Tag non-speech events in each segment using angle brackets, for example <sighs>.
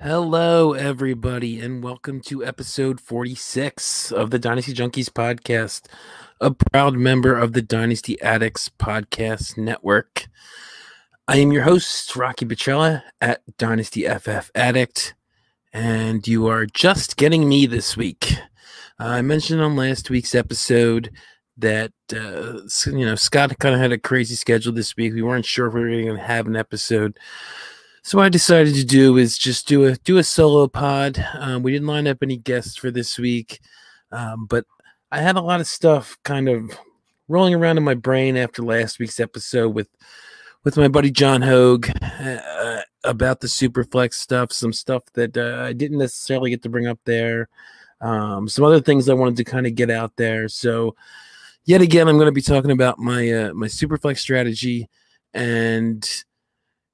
Hello, everybody, and welcome to episode 46 of the Dynasty Junkies podcast, a proud member of the Dynasty Addicts Podcast Network. I am your host, Rocky Petrella at Dynasty FF Addict, and you are just getting me this week. I mentioned on last week's episode that uh, you know Scott kind of had a crazy schedule this week. We weren't sure if we were going to have an episode. So what I decided to do is just do a do a solo pod. Um, we didn't line up any guests for this week, um, but I had a lot of stuff kind of rolling around in my brain after last week's episode with with my buddy John Hogue uh, about the Superflex stuff, some stuff that uh, I didn't necessarily get to bring up there, um, some other things I wanted to kind of get out there. So yet again, I'm going to be talking about my uh, my Superflex strategy and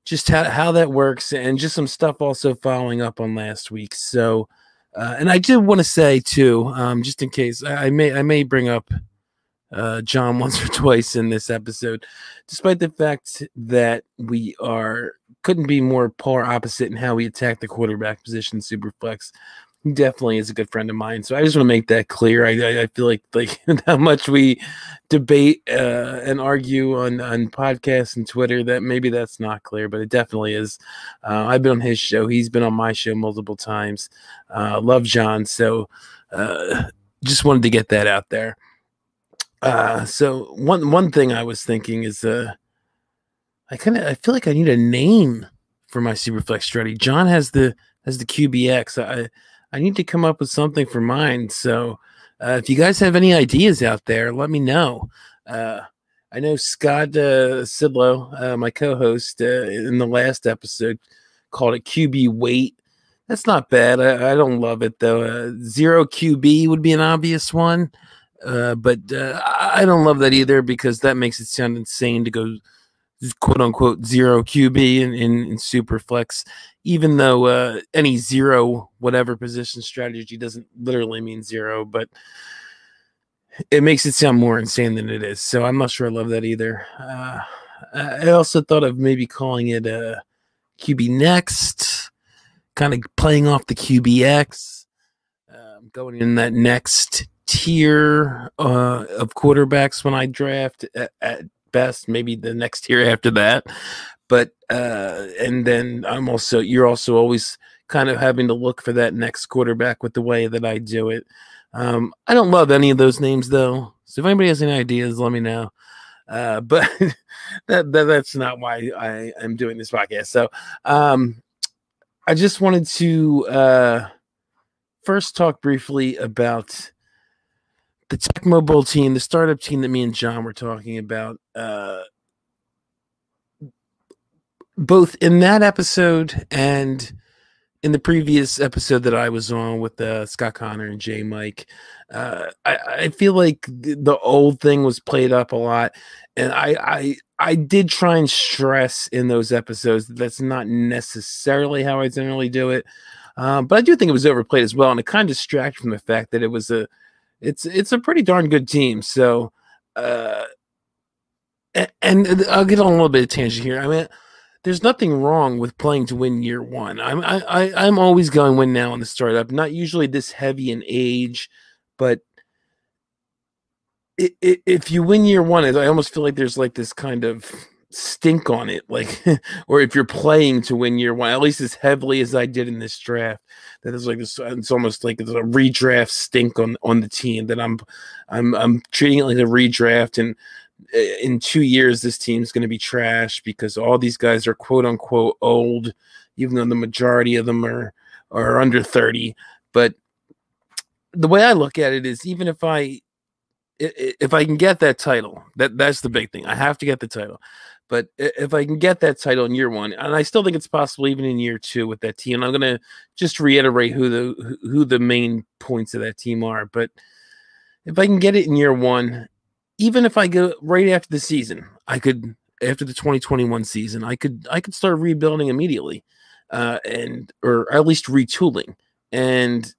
just how, how that works and just some stuff also following up on last week. So, uh, and I did want to say too, um, just in case I, I may I may bring up uh, John <laughs> once or twice in this episode, despite the fact that we are couldn't be more polar opposite in how we attack the quarterback position, Superflex. Definitely is a good friend of mine. So I just want to make that clear. I, I, feel like like <laughs> how much we debate uh, and argue on on podcasts and Twitter that maybe that's not clear, but it definitely is. Uh, I've been on his show. He's been on my show multiple times. Uh, love John. So uh, just wanted to get that out there. Uh, so one one thing I was thinking is uh, I kind of I feel like I need a name for my Superflex strategy. John has the has the QBX. I I need to come up with something for mine. So uh, if you guys have any ideas out there, let me know. Uh, I know Scott uh, Sidlow, uh, my co-host uh, in the last episode, called it QB wait. That's not bad. I, I don't love it though. Uh, zero QB would be an obvious one, but I don't love that either because that makes it sound insane to go quote unquote zero QB in, in, in super flex, even though uh, any zero whatever position strategy doesn't literally mean zero, but it makes it sound more insane than it is. So I'm not sure I love that either. Uh, I also thought of maybe calling it a QB next, kind of playing off the QBX, um, going in that next tier uh, of quarterbacks when I draft at, at best, maybe the next year <laughs> after that. But uh, and then I'm also you're also always kind of having to look for that next quarterback with the way that I do it. Um, I don't love any of those names though. So if anybody has any ideas, let me know. Uh, <laughs> but that, that that's not why I am doing this podcast. So um, I just wanted to uh, first talk briefly about the Tecmo Bowl team, the startup team that me and John were talking about. Uh, both in that episode and in the previous episode that I was on with uh, Scott Connor and Jay Mike, uh, I, I feel like the, old thing was played up a lot, and I, I I did try and stress in those episodes that that's not necessarily how I generally do it, um, but I do think it was overplayed as well, and it kind of distracted from the fact that it was a it's it's a pretty darn good team. So, uh, and, and I'll get on a little bit of tangent here. I mean there's nothing wrong with playing to win year one. I'm I, I I'm always going win now in the startup. Not usually this heavy in age, but if you win year one, I almost feel like there's like this kind of stink on it, like, <laughs> or if you're playing to win year one, at least as heavily as I did in this draft, that is like this. It's almost like it's a redraft stink on on the team that I'm, I'm, I'm treating it like a redraft, and eh, in two years this team's going to be trash because all these guys are quote unquote old, even though the majority of them are are under thirty. But the way I look at it is, even if I if I can get that title, that that's the big thing. I have to get the title. But if I can get that title in year one, and I still think it's possible even in year two with that team, I'm going to just reiterate who the who the main points of that team are. But if I can get it in year one, even if I go right after the season, I could after the 2021 season, I could I could start rebuilding immediately, uh, and or at least retooling. And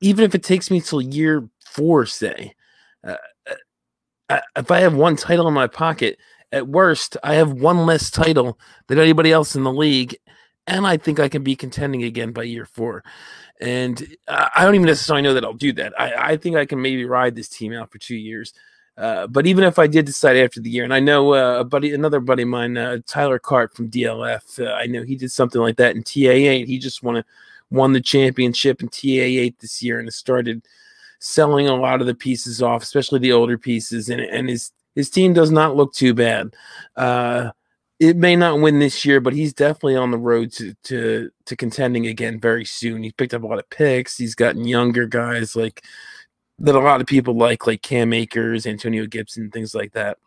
even if it takes me till year four, say, uh, uh if I have one title in my pocket, at worst, I have one less title than anybody else in the league, and I think I can be contending again by year four. And I don't even necessarily know that I'll do that. I, I think I can maybe ride this team out for two years. Uh, but even if I did decide after the year, and I know uh, a buddy, another buddy of mine, uh, Tyler Cart from DLF, uh, I know he did something like that in TA8. He just won a, won the championship in TA8 this year and started selling a lot of the pieces off, especially the older pieces, and and his his team does not look too bad. Uh, it may not win this year, but he's definitely on the road to to to contending again very soon. He picked up a lot of picks. He's gotten younger guys like that a lot of people like, like Cam Akers, Antonio Gibson, things like that.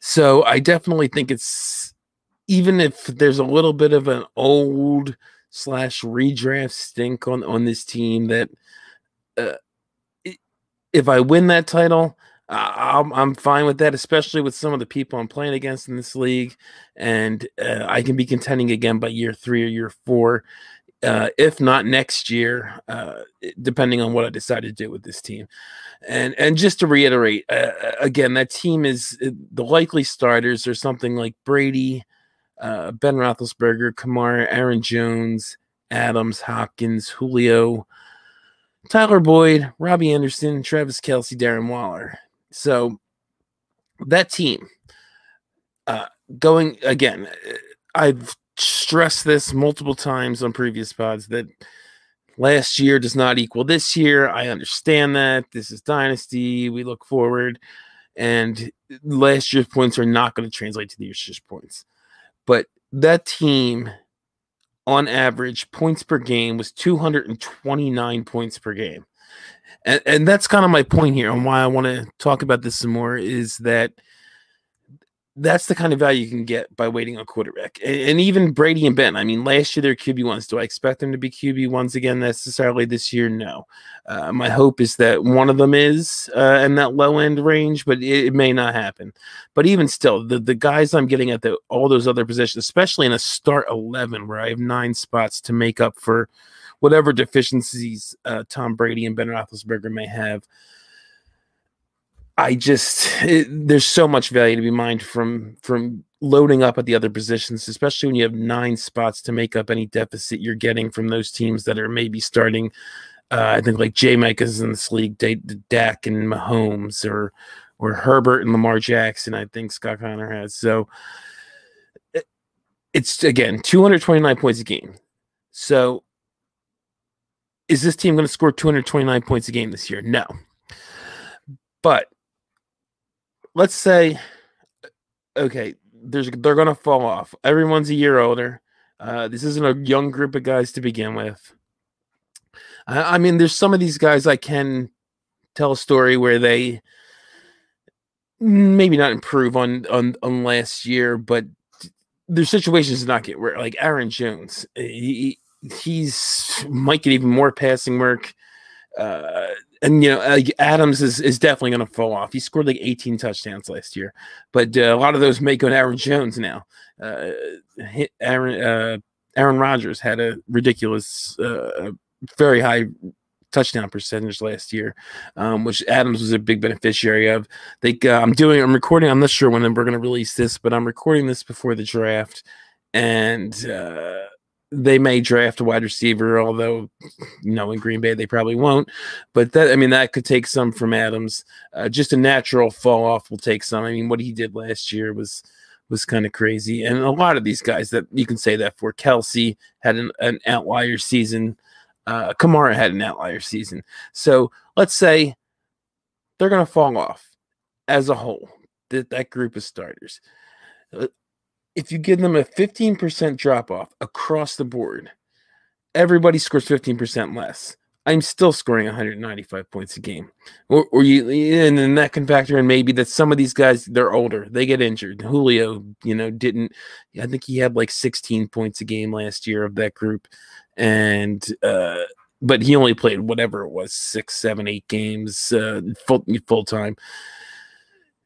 So I definitely think it's even if there's a little bit of an old slash redraft stink on on this team that uh, if I win that title, I'm I'm fine with that, especially with some of the people I'm playing against in this league, and uh, I can be contending again by year three or year four, uh, if not next year, uh, depending on what I decide to do with this team. And and just to reiterate, uh, uh, again, that team is uh, the likely starters are something like Brady, Ben Roethlisberger, Kamara, Aaron Jones, Adams, Hopkins, Julio. Tyler Boyd, Robbie Anderson, Travis Kelce, Darren Waller. So that team, uh, going again, uh, I've stressed this multiple times on previous pods that last year does not equal this year. I understand that. This is Dynasty. We look forward. And last year's points are not going to translate to this year's points. But that team, on average, points per game was 229 points per game and, and that's kind of my point here and why I want to talk about this some more is that that's the kind of value you can get by waiting on quarterback. And, and, even Brady and Ben, I mean, last year they're QB ones. Do I expect them to be QB ones again necessarily this year? No. Uh, my hope is that one of them is uh, in that low end range, but it, it, may not happen. But even still, the, the guys I'm getting at the, all those other positions, especially in a start 11 where I have nine spots to make up for whatever deficiencies uh, Tom Brady and Ben Roethlisberger may have. I just it, there's so much value to be mined from from loading up at the other positions, especially when you have nine spots to make up any deficit you're getting from those teams that are maybe starting. Uh, I think like J Mike is in this league, D- Dak and Mahomes, or or Herbert and Lamar Jackson. I think Scott Connor has. So it, it's again 229 points a game. So is this team going to score 229 points a game this year? No. But let's say, okay, there's they're going to fall off. Everyone's a year older. Uh, this isn't a young group of guys to begin with. I, I mean, there's some of these guys I can tell a story where they maybe not improve on on, on last year, but their situations not get where like Aaron Jones. He, he's might get even more passing work. Uh, and you know, Adams is, is definitely going to fall off. He scored like 18 touchdowns last year, but uh, a lot of those may go to Aaron Jones now. Uh, Aaron uh, Aaron Rodgers had a ridiculous, uh, very high touchdown percentage last year, um, which Adams was a big beneficiary of. They, uh, I'm doing, I'm recording. I'm not sure when we're going to release this, but I'm recording this before the draft, and uh, they may draft a wide receiver, although you know in Green Bay they probably won't. But that I mean that could take some from Adams. Uh, just a natural fall off will take some. I mean what he did last year was was kind of crazy, and a lot of these guys that you can say that for. Kelce had an, an outlier season. Uh, Kamara had an outlier season. So let's say they're going to fall off as a whole. That that group of starters. If you give them a 15% drop off across the board, everybody scores 15% less. I'm still scoring 195 points a game. Or, or you, and then that can factor in maybe that some of these guys they're older, they get injured. Julio, you know, didn't. I think he had like 16 points a game last year of that group, and uh, but he only played whatever it was, six, seven, eight games uh, full full time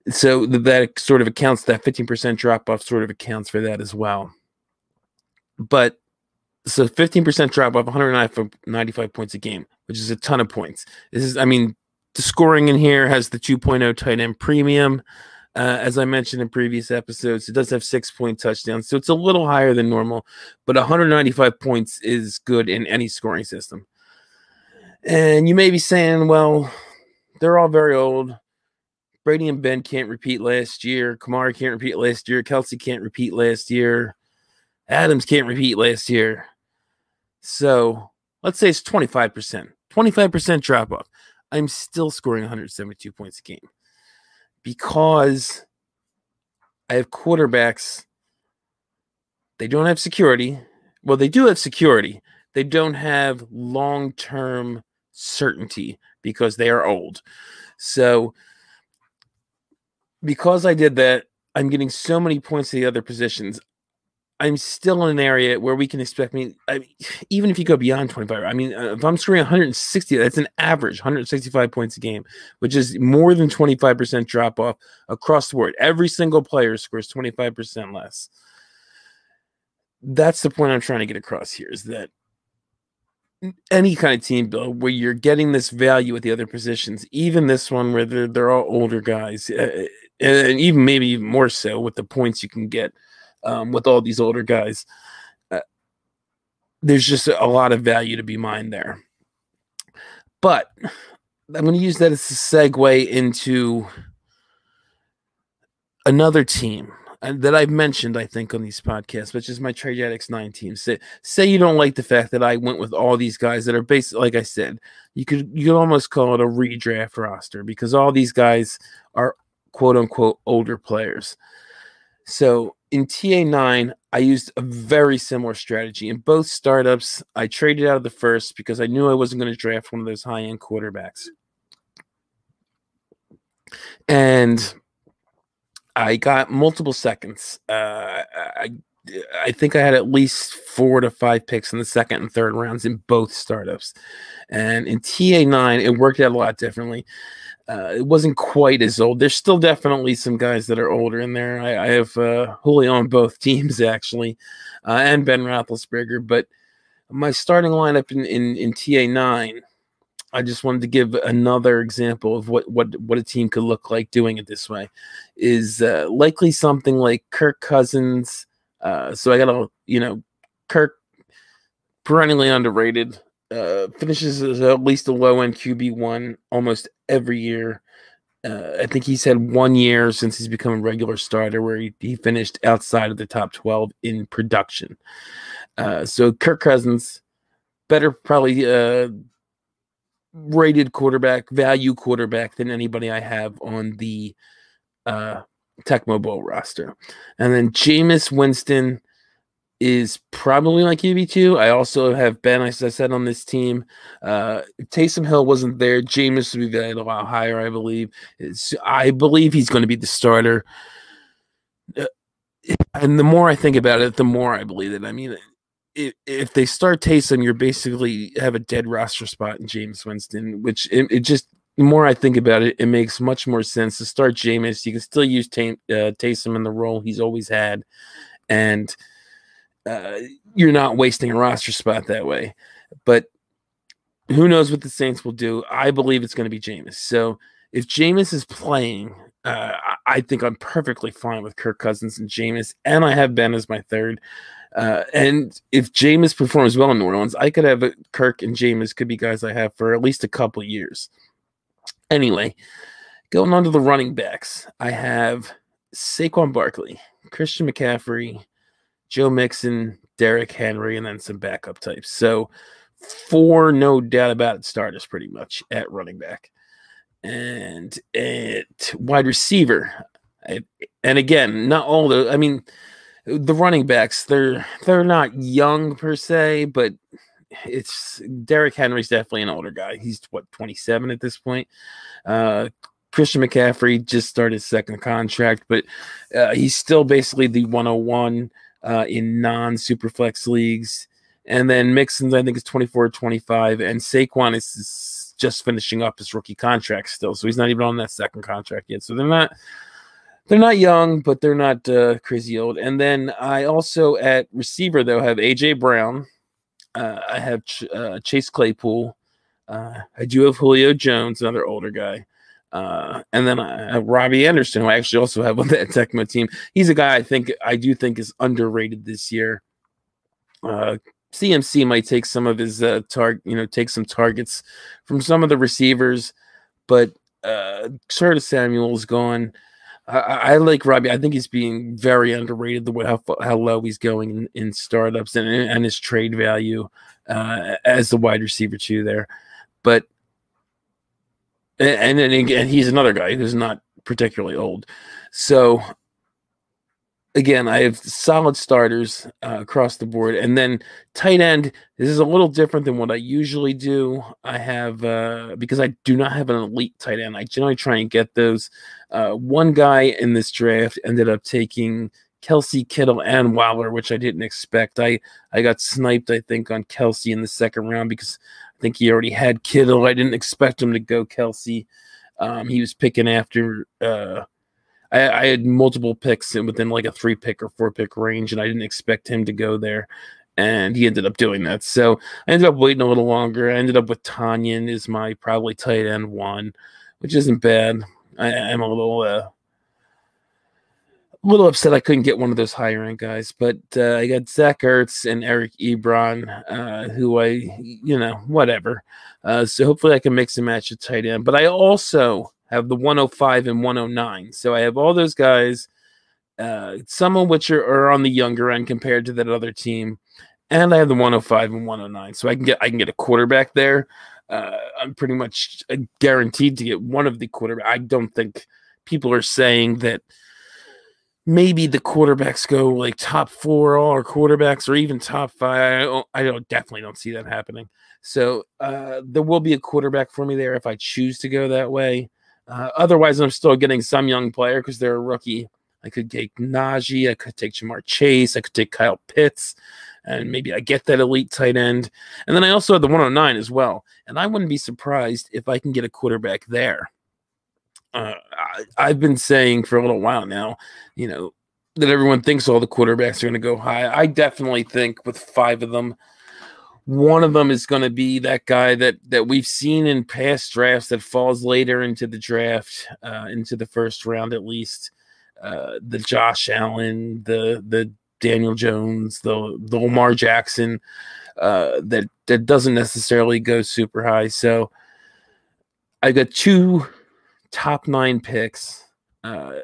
so that sort of accounts that 15% drop off sort of accounts for that as well. But so 15% drop off 195 points a game which is a ton of points. This is i mean the scoring in here has the 2.0 tight end premium. Uh, as i mentioned in previous episodes it does have six point touchdowns so it's a little higher than normal but 195 points is good in any scoring system. And you may be saying well they're all very old Brady and Ben can't repeat last year. Kamara can't repeat last year. Kelce can't repeat last year. Adams can't repeat last year. So let's say it's 25%. 25% drop off. I'm still scoring 172 points a game because I have quarterbacks. They don't have security. Well, they do have security. They don't have long term certainty because they are old. So because I did that, I'm getting so many points to the other positions. I'm still in an area where we can expect me. I mean, <sighs> even if you go beyond 25, I mean, uh, if I'm scoring 160, that's an average 165 points a game, which is more than 25% drop off across the board. Every single player scores 25% less. That's the point I'm trying to get across here is that any kind of team build where you're getting this value at the other positions, even this one where they're, they're all older guys, and even maybe even more so with the points you can get um, with all these older guys. Uh, there's just a lot of value to be mined there. But I'm going to use that as a segue into another team uh, that I've mentioned, I think, on these podcasts, which is my Trade Addicts 9 team. Say, say you don't like the fact that I went with all these guys that are based, like I said, you could you could almost call it a redraft roster because all these guys are quote unquote older players. So in TA9, I used a very similar strategy. In both startups, I traded out of the first because I knew I wasn't going to draft one of those high end quarterbacks. And I got multiple seconds. Uh, I I think I had at least four to five picks in the second and third rounds in both startups. And in TA9, it worked out a lot differently uh, it wasn't quite as old. There's still definitely some guys that are older in there. I, I have uh, Julio on both <laughs> teams actually, uh, and Ben Roethlisberger. But my starting lineup in, in in TA nine, I just wanted to give another example of what what what a team could look like doing it this way. Is uh, likely something like Kirk Cousins. Uh, so I got a you know Kirk perennially underrated uh, finishes as at least a low end QB one almost every year. Uh, I think he's had one year since he's become a regular starter where he, he finished outside of the top 12 in production. Uh, so Kirk Cousins, better probably uh, rated quarterback, value quarterback than anybody I have on the uh, Tecmo Bowl roster. And then Jameis Winston is probably my QB2. I also have Ben, as I said, on this team. Uh, Taysom Hill wasn't there. Jameis would be valued a lot higher, I believe. It's, I believe he's going to be the starter. Uh, and the more I think about it, the more I believe it. I mean, if, if they start Taysom, you're basically have a dead roster spot in Jameis Winston, which it, it just the more I think about it, it makes much more sense to start Jameis. You can still use Tay, uh, Taysom in the role he's always had, and – uh, you're not wasting a roster spot that way. But who knows what the Saints will do? I believe it's going to be Jameis. So if Jameis is playing, uh, I think I'm perfectly fine with Kirk Cousins and Jameis, and I have Ben as my third. Uh, and if Jameis performs well in New Orleans, I could have a, Kirk and Jameis could be guys I have for at least a couple years. Anyway, going on to the running backs, I have Saquon Barkley, Christian McCaffrey, Joe Mixon, Derrick Henry, and then some backup types. So four, no doubt about it, starters pretty much at running back. And at wide receiver, I, and again, not all the, I mean, the running backs, they're they're not young per se, but it's Derrick Henry's definitely an older guy. He's what 27 at this point. Uh, Christian McCaffrey just started second contract, but uh, he's still basically the 101 uh, in non superflex leagues. And then Mixon's, I think, is 24 25. And Saquon is, just finishing up his rookie contract still. So he's not even on that second contract yet. So they're not. They're not young, but they're not uh, crazy old. And then I also at receiver though have AJ Brown, uh, I have Ch- uh, Chase Claypool, uh, I do have Julio Jones, another older guy, uh, and then have Robbie Anderson, who I actually also have on that <laughs> Tecmo team. He's a guy I think I do think is underrated this year. Uh, CMC might take some of his uh, target, you know, take some targets from some of the receivers, but uh, Curtis Samuel's gone. I, I, like Robbie. I think he's being very underrated the way how, how low he's going in, in startups and, and his trade value uh, as the wide receiver too there. But and then again, he's another guy who's not particularly old. So again, I have solid starters uh, across the board, and then tight end. This is a little different than what I usually do. I have uh, because I do not have an elite tight end. I generally try and get those. Uh, one guy in this draft ended up taking Kelce Kittle, and Waller, which I didn't expect. I I got sniped, I think, on Kelce in the second round because think he already had Kittle. I didn't expect him to go Kelce. Um, he was picking after. Uh, I, I, had multiple picks within like a three pick or four pick range, and I didn't expect him to go there. And he ended up doing that. So I ended up waiting a little longer. I ended up with Tonyan is my probably tight end one, which isn't bad. I, am a little uh, a little upset I couldn't get one of those higher end guys, but uh, I got Zach Ertz and Eric Ebron, uh, who I, you know, whatever. Uh, so hopefully I can mix and match a tight end. But I also have the 105 and 109. So I have all those guys, uh, some of which are, are on the younger end compared to that other team. And I have the 105 and 109. So I can get I can get a quarterback there. Uh, I'm pretty much uh, guaranteed to get one of the quarterback. I don't think people are saying that – maybe the quarterbacks go like top four all our quarterbacks or even top five. I don't, I don't definitely don't see that happening. So uh, there will be a quarterback for me there if I choose to go that way. Uh, otherwise, I'm still getting some young player because they're a rookie. I could take Najee, I could take Ja'Marr Chase, I could take Kyle Pitts, and maybe I get that elite tight end. And then I also have the 109 as well. And I wouldn't be surprised if I can get a quarterback there uh, I, have been saying for a little while now, you know, that everyone thinks all the quarterbacks are going to go high. I definitely think with five of them, one of them is going to be that guy that that we've seen in past drafts that falls later into the draft, uh, into the first round at least. Uh, the Josh Allen, the the Daniel Jones, the the Lamar Jackson, uh, that that doesn't necessarily go super high. So I got two top nine picks, uh,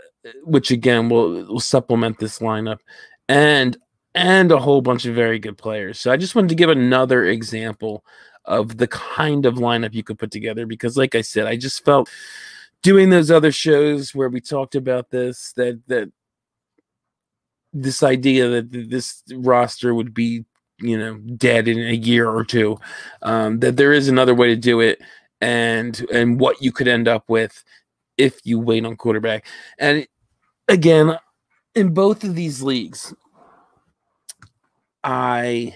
which again will will supplement this lineup, and and a whole bunch of very good players. So I just wanted to give another example of the kind of lineup you could put together because, like I said, I just felt doing those other shows where we talked about this that that this idea that this roster would be you know dead in a year or two um, that there is another way to do it and and what you could end up with if you wait on quarterback. And again, in both of these leagues, I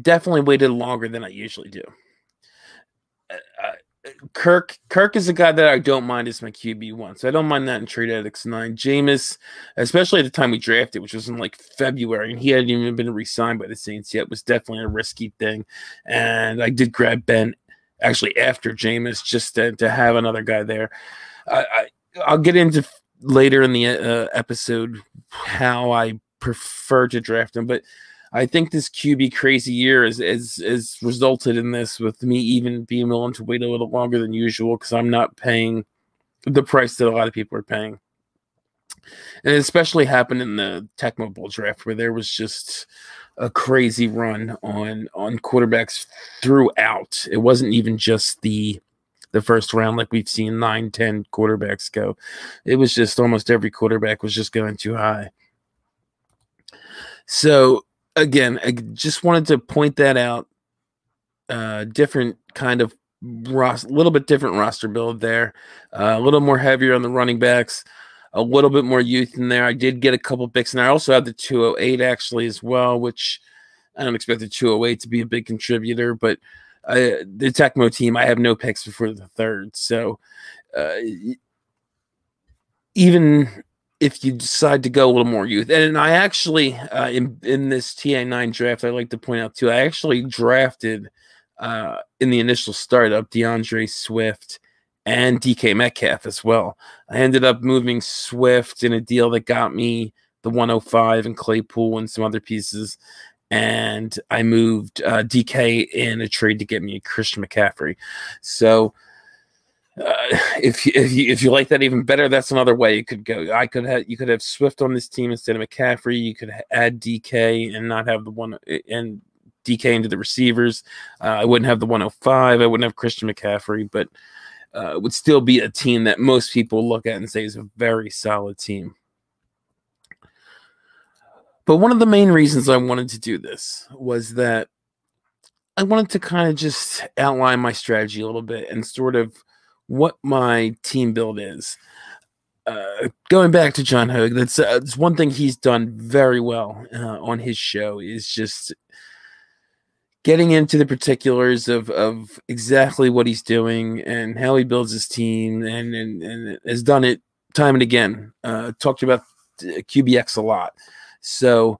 definitely waited longer than I usually do. Uh, uh Kirk Kirk is a guy that I don't mind as my QB one, so I don't mind that in trade addicts nine. Jameis, especially at the time we drafted, which was in like February, and he hadn't even been re-signed by the Saints yet, was definitely a risky thing. And I did grab Ben actually after Jameis, just to, to have another guy there. I, I, will get into later in the uh, episode how I prefer to draft him, but I think this QB crazy year is is is resulted in this with me even being willing to wait a little longer than usual because I'm not paying the price that a lot of people are paying. And it especially happened in the Tecmo Bowl draft where there was just a crazy run on on quarterbacks throughout. It wasn't even just the the first round like we've seen nine, ten quarterbacks go. It was just almost every quarterback was just going too high. So again, I just wanted to point that out. Uh, different kind of a little bit different roster build there, uh, a little more heavier on the running backs, a little bit more youth in there. I did get a couple picks, and I also had the 208 actually as well, which I don't expect the 208 to be a big contributor, but uh, the Tecmo team, I have no picks before the third. So uh, even if you decide to go a little more youth, and I actually uh, in in this TA9 draft, I like to point out too, I actually drafted uh, in the initial startup DeAndre Swift and DK Metcalf as well. I ended up moving Swift in a deal that got me the 105 and Claypool and some other pieces. And I moved uh, DK in a trade to get me Christian McCaffrey. So uh, <laughs> if you, if you if you like that even better, that's another way you could go. I could have you could have Swift on this team instead of McCaffrey. You could add DK and not have the one and DK into the receivers. Uh, I wouldn't have the 105. I wouldn't have Christian McCaffrey, but uh, would still be a team that most people look at and say is a very solid team. But one of the main reasons I wanted to do this was that I wanted to kind of just outline my strategy a little bit and sort of what my team build is. Uh, going back to John Hogue, that's, uh, that's one thing he's done very well uh, on his show is just getting into the particulars of of exactly what he's doing and how he builds his team and and, and has done it time and again. Uh, talked about QBX a lot, so.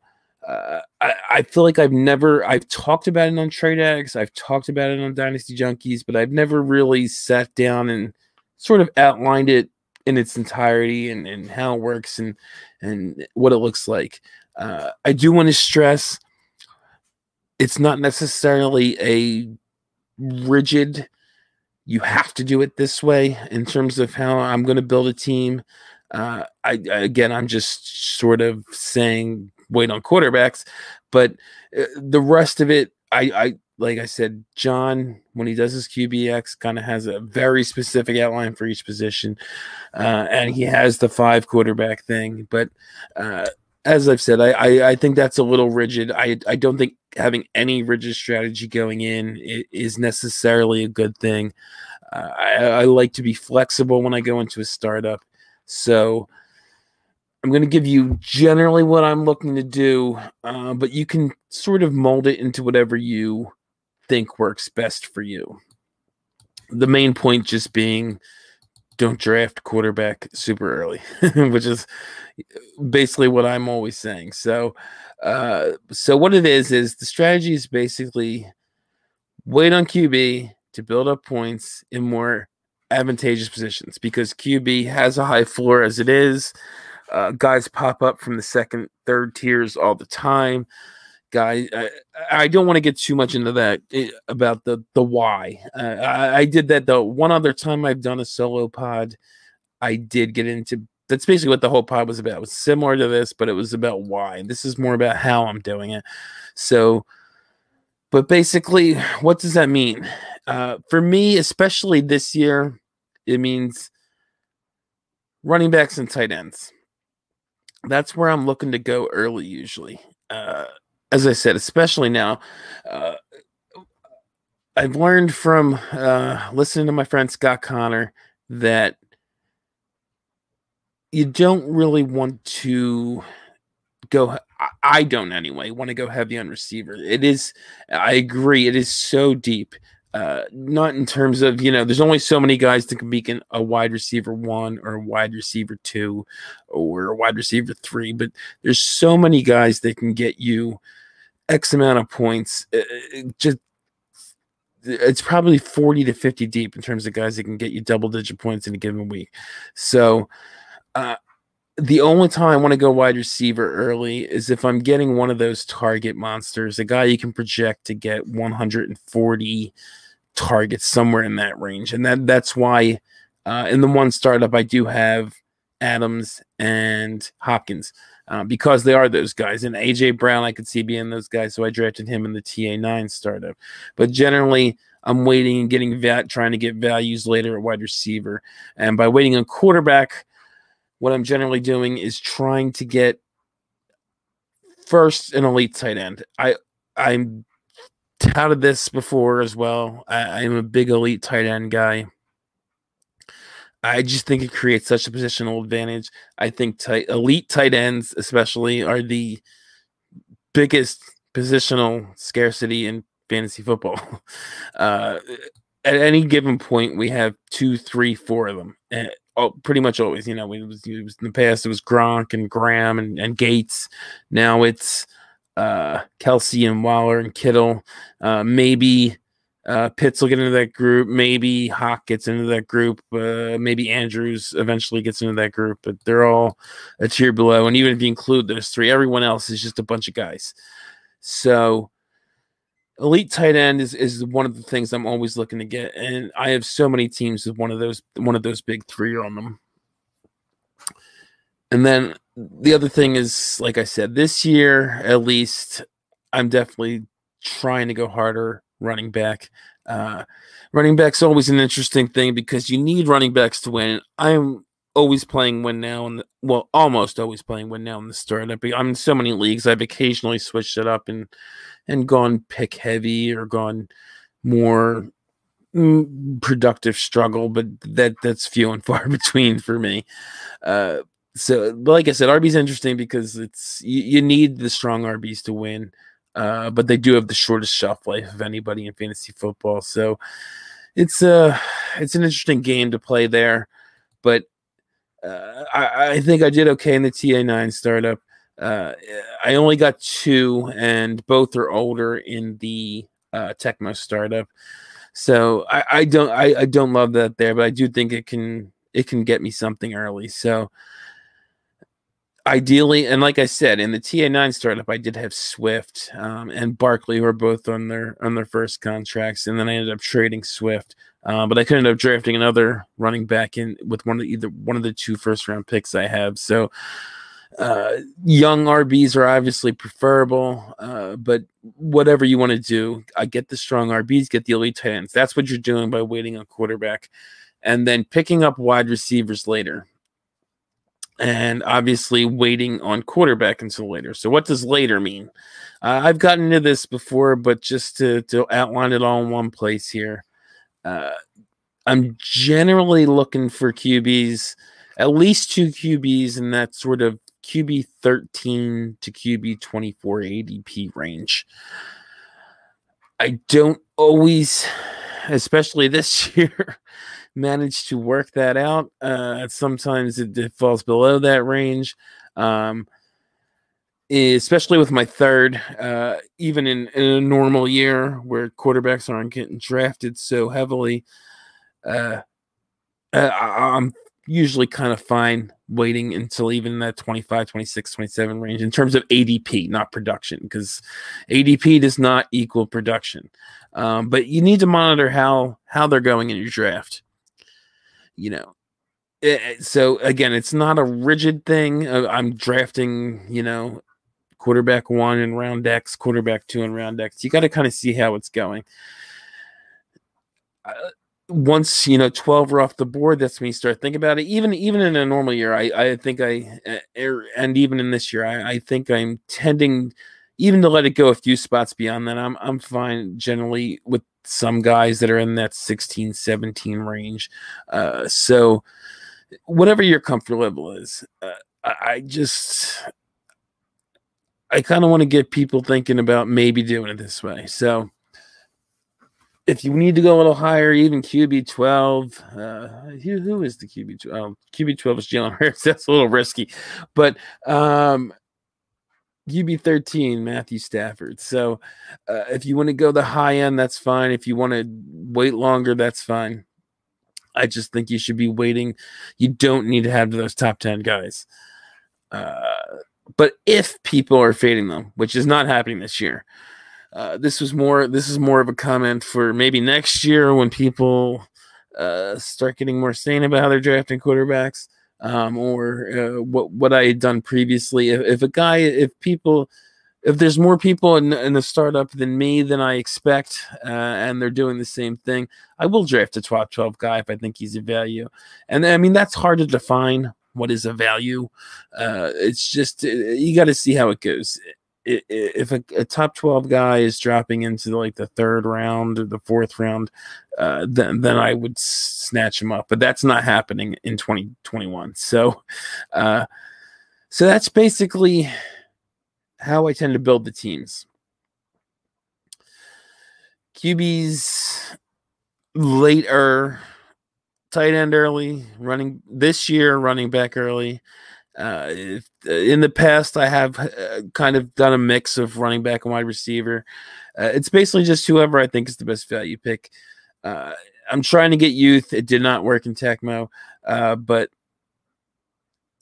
Uh, I, I feel like I've never I've talked about it on Trade Addicts, I've talked about it on Dynasty Junkies, but I've never really sat down and sort of outlined it in its entirety and, and how it works and and what it looks like. Uh, I do want to stress it's not necessarily a rigid you have to do it this way in terms of how I'm going to build a team. Uh, I again, I'm just sort of saying wait on quarterbacks, but uh, the rest of it, I, I like I said, John when he does his QBX kind of has a very specific outline for each position, uh, and he has the five quarterback thing. But uh, as I've said, I, I, I think that's a little rigid. I I don't think having any rigid strategy going in is necessarily a good thing. Uh, I, I like to be flexible when I go into a startup, so I'm going to give you generally what I'm looking to do, uh, but you can sort of mold it into whatever you think works best for you. The main point just being don't draft quarterback super early, <laughs> which is basically what I'm always saying. So, uh, so what it is is the strategy is basically wait on QB to build up points in more advantageous positions because QB has a high floor as it is. Uh, guys pop up from the second, third tiers all the time guy. I, I don't want to get too much into that eh, about the the why. Uh, I, I, did that though. One other time I've done a solo pod, I did get into. That's basically what the whole pod was about. It was similar to this, but it was about why. This is more about how I'm doing it. So, but basically, what does that mean? Uh, for me, especially this year, it means running backs and tight ends. That's where I'm looking to go early usually. Uh, as I said, especially now, uh, I've learned from uh, listening to my friend Scott Connor that you don't really want to go. I don't anyway want to go heavy on receiver. It is, I agree, it is so deep. Uh, not in terms of you know, there's only so many guys that can be a wide receiver one or a wide receiver two or a wide receiver three, but there's so many guys that can get you X amount of points. Uh, uh, just it's probably 40 to 50 deep in terms of guys that can get you double digit points in a given week. So uh, the only time I want to go wide receiver early is if I'm getting one of those target monsters, a guy you can project to get 140 targets somewhere in that range, and that that's why uh, in the one startup I do have Adams and Hopkins uh, because they are those guys. And AJ Brown, I could see being those guys, so I drafted him in the TA9 startup. But generally, I'm waiting and getting that, trying to get values later at wide receiver, and by waiting on quarterback what I'm generally doing is trying to get first an elite tight end. I I'm touted this before as well. I, I'm a big elite tight end guy. I just think it creates such a positional advantage. I think tight, elite tight ends, especially, are the biggest positional scarcity in fantasy football. <laughs> Uh, at any given point, we have two, three, four of them. And oh, pretty much always. You know, it was, it was in the past it was Gronk and Graham and, and Gates. Now it's uh, Kelce and Waller and Kittle. Uh, maybe uh, Pitts will get into that group. Maybe Hawk gets into that group. Uh, maybe Andrews eventually gets into that group. But they're all a tier below. And even if you include those three, everyone else is just a bunch of guys. So elite tight end is, is one of the things I'm always looking to get, and I have so many teams with one of those one of those big three on them. And then the other thing is, like I said, this year at least, I'm definitely trying to go harder running back. Uh, running back's always an interesting thing because you need running backs to win. I'm always playing win now and well almost always playing win now in the startup i'm in so many leagues i've occasionally switched it up and and gone pick heavy or gone more mm, productive struggle but that that's few and far <laughs> between for me. Uh so like i said rb's interesting because it's you, you need the strong rbs to win uh but they do have the shortest shelf life of anybody in fantasy football. So it's uh it's an interesting game to play there but uh, I, think I did okay in the TA9 startup. Uh, I only got two, and both are older in the uh, Tecmo startup. So I, I don't I, I don't love that there, but I do think it can it can get me something early. So ideally, and like I said, in the TA9 startup, I did have Swift um, and Barkley, who are both on their on their first contracts, and then I ended up trading Swift. Uh, but I could end up drafting another running back in with one of the, either one of the two first round picks I have. So uh, young RBs are obviously preferable, uh, but whatever you want to do, I get the strong RBs, get the elite tight ends. That's what you're doing by waiting on quarterback, and then picking up wide receivers later and obviously waiting on quarterback until later. So, what does later mean? Uh, I've gotten into this before, but just to, to outline it all in one place here, uh, I'm generally looking for QBs, at least two QBs in that sort of QB 13 to QB 24 ADP range. I don't always, especially this <laughs> year, manage to work that out. Uh, sometimes it, it, falls below that range. Um, especially with my third, uh, even in, in, a normal year where quarterbacks aren't getting drafted so heavily, uh, uh I, am usually kind of fine waiting until even that 25, 26, 27 range in terms of ADP, not production, because ADP does not equal production. Um, but you need to monitor how how they're going in your draft you know eh, eh, so again it's not a rigid thing i'm drafting you know quarterback one in round x quarterback two in round x. You got to kind of see how it's going. Uh, once you know 12 are off the board that's when you start thinking about it. Even even in a normal year i i think i eh, er, and even in this year i, I think i'm tending even to let it go a few spots beyond that i'm i'm fine generally with some guys that are in that 16, 17 range. Uh, so, whatever your comfort level is, uh, I, I just, I kind of want to get people thinking about maybe doing it this way. So, if you need to go a little higher, even QB 12, uh, who, who is the QB 12? QB 12 is Jalen Hurts. <laughs> That's a little risky. But um, QB 13, Matthew Stafford. So uh, if you want to go the high end, that's fine. If you want to wait longer, that's fine. I just think you should be waiting. You don't need to have those top 10 guys. Uh, but if people are fading them, which is not happening this year, uh, this was more. This is more of a comment for maybe next year when people uh, start getting more sane about how they're drafting quarterbacks, um, or uh, what what I had done previously. If, if a guy, if people if there's more people in, in the startup than me than I expect, uh, and they're doing the same thing, I will draft a top 12 guy if I think he's a value. And I mean, that's hard to define what is a value. Uh, it's just, uh, you got to see how it goes. If a, a, top 12 guy is dropping into like the third round or the fourth round, uh, then, then I would snatch him up. But that's not happening in 2021. So, uh, so that's basically how I tend to build the teams. QBs later, tight end early, running this year, running back early. Uh, if, in the past, I have uh, kind of done a mix of running back and wide receiver. Uh, it's basically just whoever I think is the best value pick. Uh, I'm trying to get youth. It did not work in Tecmo, uh, but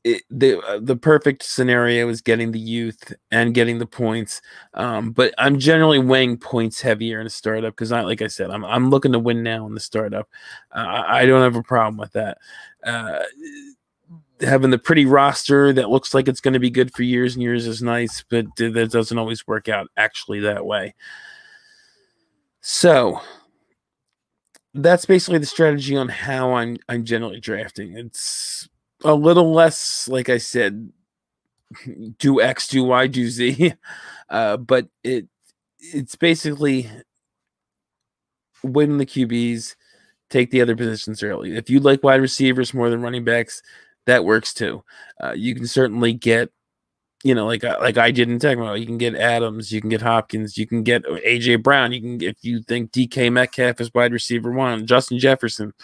it, the uh, the perfect scenario is getting the youth and getting the points. Um, but I'm generally weighing points heavier in a startup because I, like I said, I'm I'm looking to win now in the startup. Uh, I don't have a problem with that. Uh, having the pretty roster that looks like it's going to be good for years and years is nice, but that doesn't always work out actually that way. So that's basically the strategy on how I'm I'm generally drafting. It's a little less, like I said, <laughs> do X, do Y, do Z. <laughs> Uh, but it it's basically win the QBs, take the other positions early. If you like wide receivers more than running backs, that works too. Uh, you can certainly get, you know, like uh, like I did in Tecmo, you can get Adams, you can get Hopkins, you can get AJ Brown, you can if you think DK Metcalf is wide receiver one, Justin Jefferson.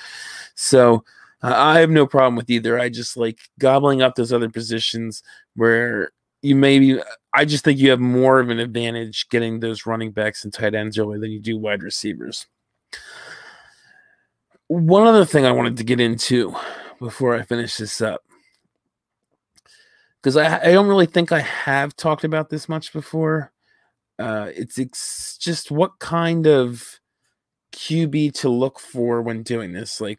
So I have no problem with either. I just like gobbling up those other positions where you maybe. I just think you have more of an advantage getting those running backs and tight ends early than you do wide receivers. One other thing I wanted to get into before I finish this up, because I, I don't really think I have talked about this much before. Uh, it's, it's just what kind of QB to look for when doing this. Like,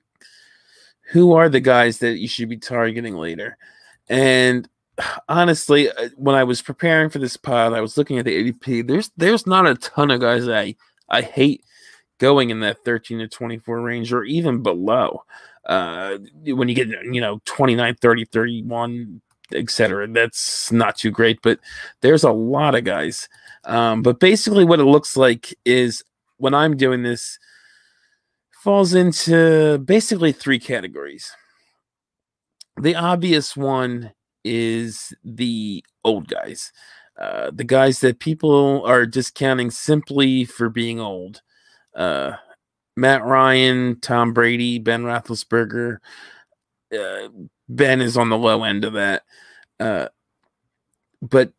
who are the guys that you should be targeting later? And <sighs> honestly, uh, when I was preparing for this pod, I was looking at the ADP. There's there's not a ton of guys I I hate going in that 13 to 24 range or even below. Uh, when you get you know 29, 30, 31, etc. That's not too great, but there's a lot of guys. Um, but basically, what it looks like is when I'm doing this falls into basically three categories. The obvious one is the old guys, uh, the guys that people are discounting simply for being old. Uh, Matt Ryan, Tom Brady, Ben Roethlisberger. Uh, ben is on the low end of that, uh, but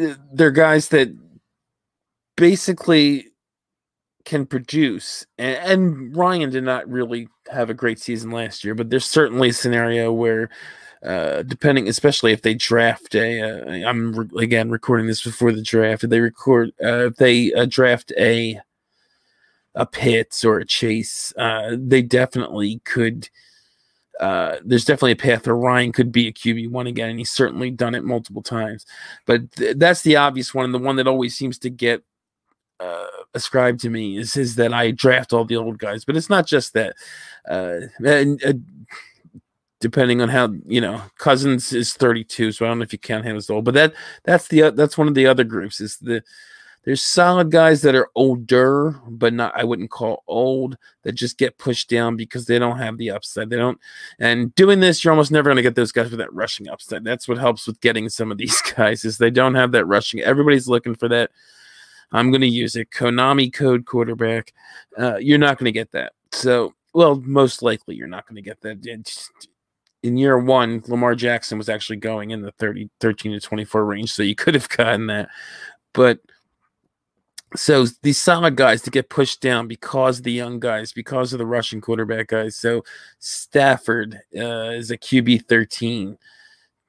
uh, they're guys that basically can produce. And, and, Ryan did not really have a great season last year, but there's certainly a scenario where, uh, depending, especially if they draft a, uh, I'm re- again recording this before the draft. If they record, uh, if they uh, draft a, a Pitts or a Chase, uh, they definitely could. Uh, there's definitely a path where Ryan could be a QB one again, and he's certainly done it multiple times. But th- that's the obvious one, and the one that always seems to get uh, to me is is that I draft all the old guys, but it's not just that. Uh, and uh, depending on how you know, Cousins is 32, so I don't know if you count him as old, but that that's the that's one of the other groups. Is the there's solid guys that are older, but not I wouldn't call old that just get pushed down because they don't have the upside. They don't, and doing this, you're almost never going to get those guys with that rushing upside. That's what helps with getting some of these <laughs> guys is they don't have that rushing. Everybody's looking for that I'm going to use it. Konami code quarterback. Uh, you're not going to get that. So, well, most likely you're not going to get that. In year one, Lamar Jackson was actually going in the 30, 13 to 24 range, so you could have gotten that. But so these solid guys to get pushed down because the young guys, because of the Russian quarterback guys. So Stafford uh, is a QB 13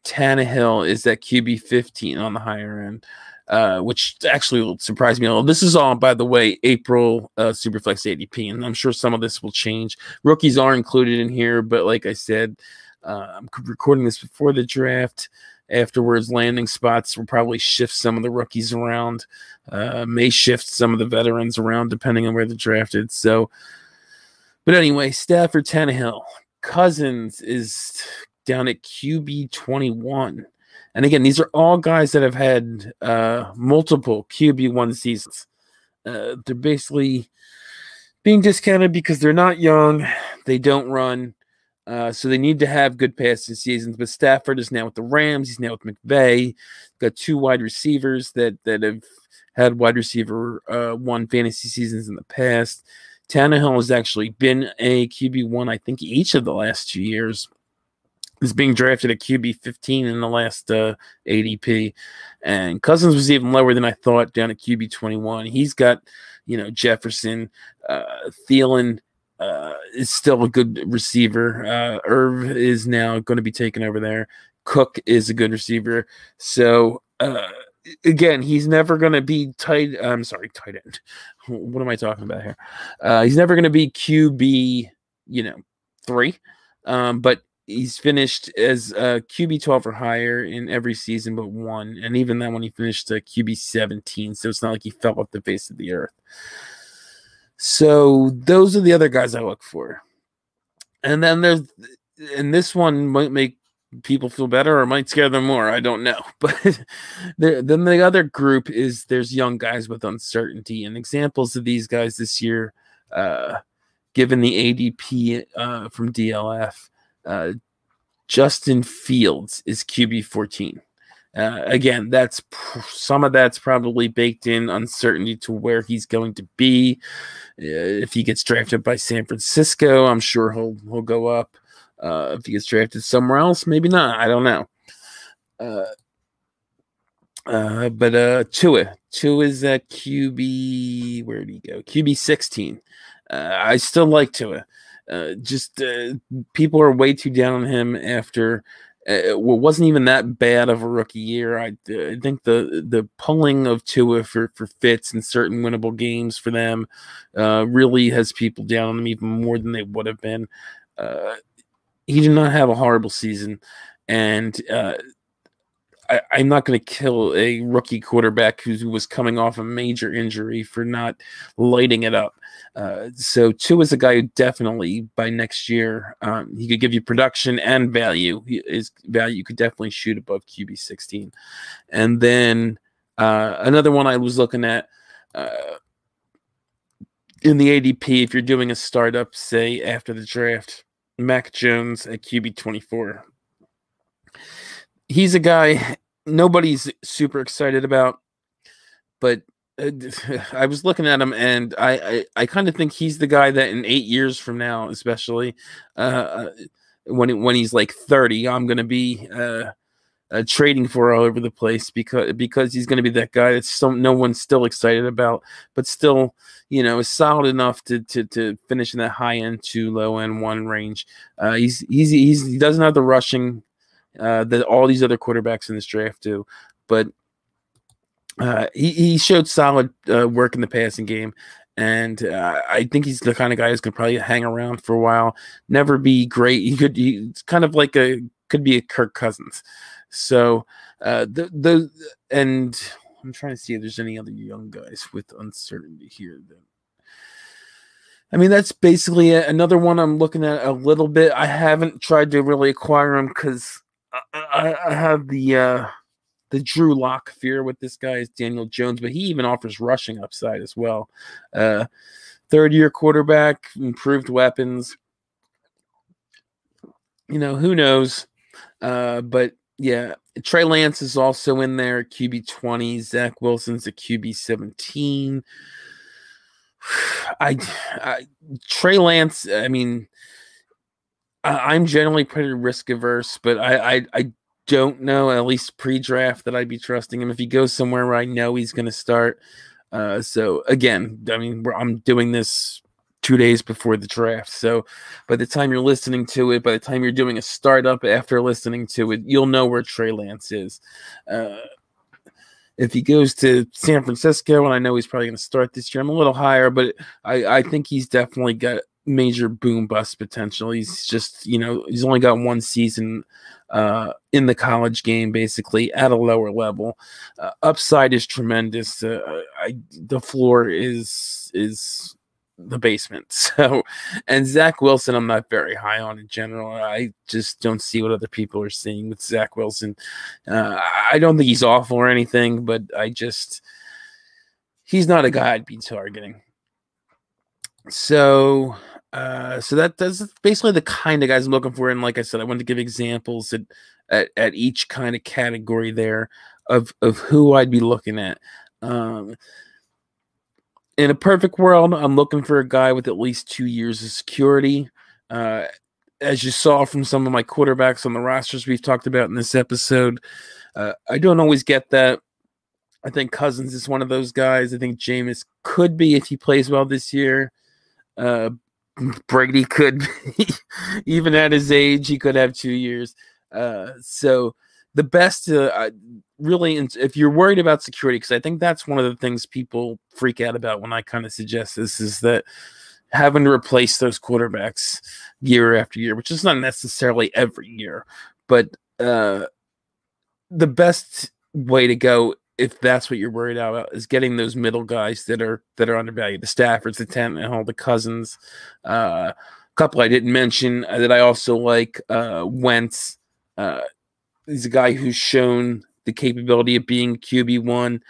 Tannehill is at QB 15 on the higher end, uh, which actually will surprise me a little. This is all, by the way, April uh, Superflex ADP, and I'm sure some of this will change. Rookies are included in here, but like I said, uh, I'm recording this before the draft. Afterwards, landing spots will probably shift some of the rookies around, uh, may shift some of the veterans around depending on where they're drafted. So, but anyway, Stafford Tannehill. Cousins is down at QB 21. And again, these are all guys that have had uh, multiple QB1 seasons. Uh, they're basically being discounted because they're not young, they don't run, uh, so they need to have good passing seasons. But Stafford is now with the Rams. He's now with McVay. Got two wide receivers that that have had wide receiver uh, one fantasy seasons in the past. Tannehill has actually been a QB one, I think, each of the last two years. Is being drafted at QB 15 in the last uh, ADP, and Cousins was even lower than I thought, down at QB 21. He's got, you know, Jefferson, uh, Thielen, uh, is still a good receiver. Uh, Irv is now going to be taken over there. Cook is a good receiver. So uh, again, he's never going to be tight. I'm sorry, tight end. <laughs> What am I talking about here? Uh, he's never going to be QB, you know, three. Um, but he's finished as a QB 12 or higher in every season but one. And even then, when he finished a QB 17. So it's not like he fell off the face of the earth. So those are the other guys I look for. And then there's and this one might make people feel better or might scare them more. I don't know. <laughs> But then the other group is there's young guys with uncertainty. And examples of these guys this year, uh, given the ADP uh, from DLF, uh, Justin Fields is QB 14. Uh, again, that's some of that's probably baked in uncertainty to where he's going to be. Uh, if he gets drafted by San Francisco, I'm sure he'll he'll go up. Uh, if he gets drafted somewhere else, maybe not. I don't know. Uh, uh, but uh, Tua, Tua is at QB. Where did he go? QB 16. Uh, I still like Tua. Uh, just uh, people are way too down on him after it uh, wasn't even that bad of a rookie year. I, I think the the pulling of Tua for for Fitz in certain winnable games for them uh, really has people down on them even more than they would have been. Uh, he did not have a horrible season, and uh, I, am not going to kill a rookie quarterback who was coming off a major injury for not lighting it up. Uh, so Tua is a guy who definitely by next year um, he could give you production and value. His value could definitely shoot above QB 16. And then uh, another one I was looking at uh, in the ADP, if you're doing a startup, say after the draft, Mac Jones at QB 24 he's a guy nobody's super excited about, but uh, <laughs> I was looking at him and I I, I kind of think he's the guy that in eight years from now, especially uh, uh when when he's like thirty, I'm gonna be uh, uh, trading for all over the place because because he's gonna be that guy that still no one's still excited about, but still you know is solid enough to to to finish in that high end to low end one range. Uh, he's he's he's he doesn't have the rushing uh, that all these other quarterbacks in this draft do. But uh, he, he showed solid uh, work in the passing game. And uh, I think he's the kind of guy who's going to probably hang around for a while. Never be great. He could. He's kind of like a could be a Kirk Cousins. So uh, the the and I'm trying to see if there's any other young guys with uncertainty here. That, I mean, that's basically another one I'm looking at a little bit. I haven't tried to really acquire him because I, I have the uh, the Drew Lock fear with this guy is Daniel Jones, but he even offers rushing upside as well. Uh, third year quarterback, improved weapons. You know, who knows? Uh, but yeah, Trey Lance is also in there, QB 20. Zach Wilson's a QB 17. <sighs> I, I Trey Lance, I mean, I'm generally pretty risk averse, but I, I, I don't know at least pre-draft that I'd be trusting him if he goes somewhere where I know he's going to start. Uh, so again, I mean, I'm doing this two days before the draft. So by the time you're listening to it, by the time you're doing a startup after listening to it, you'll know where Trey Lance is. Uh, if he goes to San Francisco, and I know he's probably going to start this year, I'm a little higher, but I, I think he's definitely got major boom bust potential. He's just, you know, he's only got one season uh, in the college game, basically at a lower level. Uh, upside is tremendous. Uh, I, the floor is is the basement. <laughs> So, and Zach Wilson, I'm not very high on in general. I just don't see what other people are seeing with Zach Wilson. Uh, I don't think he's awful or anything, but I just, he's not a guy I'd be targeting. So, uh, so that that's basically the kind of guys I'm looking for. And like I said, I wanted to give examples at, at, at each kind of category there of, of who I'd be looking at. Um, in a perfect world, I'm looking for a guy with at least two years of security. Uh, as you saw from some of my quarterbacks on the rosters we've talked about in this episode, uh, I don't always get that. I think Cousins is one of those guys. I think Jameis could be if he plays well this year. Uh, Brady could be, <laughs> even at his age, he could have two years. Uh, so the best, uh, really, if you're worried about security, because I think that's one of the things people freak out about when I kind of suggest this, is that having to replace those quarterbacks year after year, which is not necessarily every year, but uh, the best way to go if that's what you're worried about is getting those middle guys that are that are undervalued the staffords the Tannehill the cousins uh, a couple i didn't mention uh, that i also like uh wentz uh he's a guy who's shown the capability of being QB1.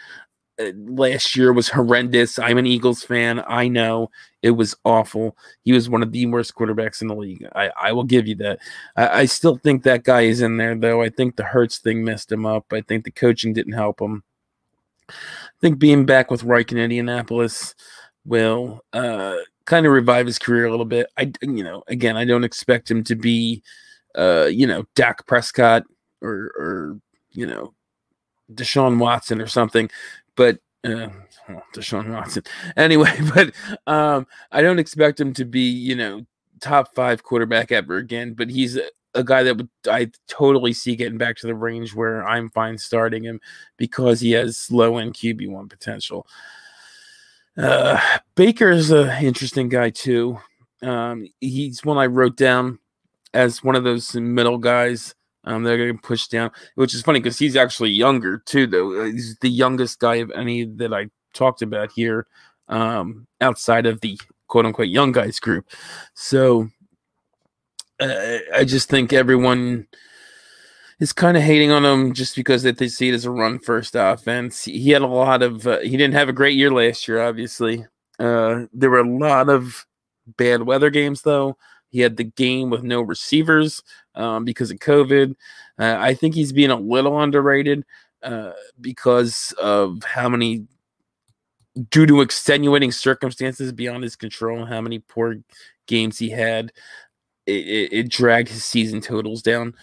Uh, last year was horrendous. I'm an Eagles fan. I know it was awful. He was one of the worst quarterbacks in the league. I, I will give you that. I, I still think that guy is in there, though. I think the Hurts thing messed him up. I think the coaching didn't help him. I think being back with Reich in Indianapolis will uh, kind of revive his career a little bit. I, you know, again, I don't expect him to be, uh, you know, Dak Prescott or, or you know, Deshaun Watson or something, but uh, Deshaun Watson. <laughs> Anyway, <laughs> but um, I don't expect him to be, you know, top five quarterback ever again. But he's a, guy that would I totally see getting back to the range where I'm fine starting him because he has low end QB one potential. Uh, is an interesting guy too. Um, he's one I wrote down as one of those middle guys um, they're getting pushed down, which is funny because he's actually younger too. Though uh, he's the youngest guy of any that I talked about here, um, outside of the quote unquote young guys group. So uh, I just think everyone is kind of hating on him just because that they see it as a run first offense. He had a lot of. Uh, he didn't have a great year last year, obviously. Uh, there were a lot of bad weather games though. He had the game with no receivers um, because of COVID. Uh, I think he's being a little underrated uh, because of how many, due to extenuating circumstances beyond his control, how many poor games he had. It, it, it dragged his season totals down.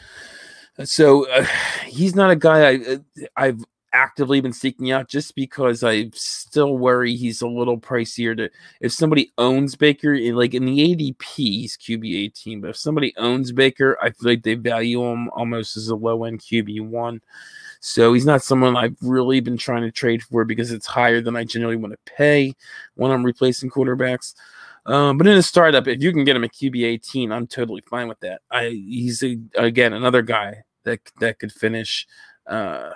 So uh, he's not a guy I uh, I've actively been seeking out just because I still worry he's a little pricier to if somebody owns Baker like in the ADP he's QB 18 but if somebody owns Baker I feel like they value him almost as a low end QB one so he's not someone I've really been trying to trade for because it's higher than I generally want to pay when I'm replacing quarterbacks um, but in a startup if you can get him a QB 18 I'm totally fine with that I he's a, again another guy that that could finish uh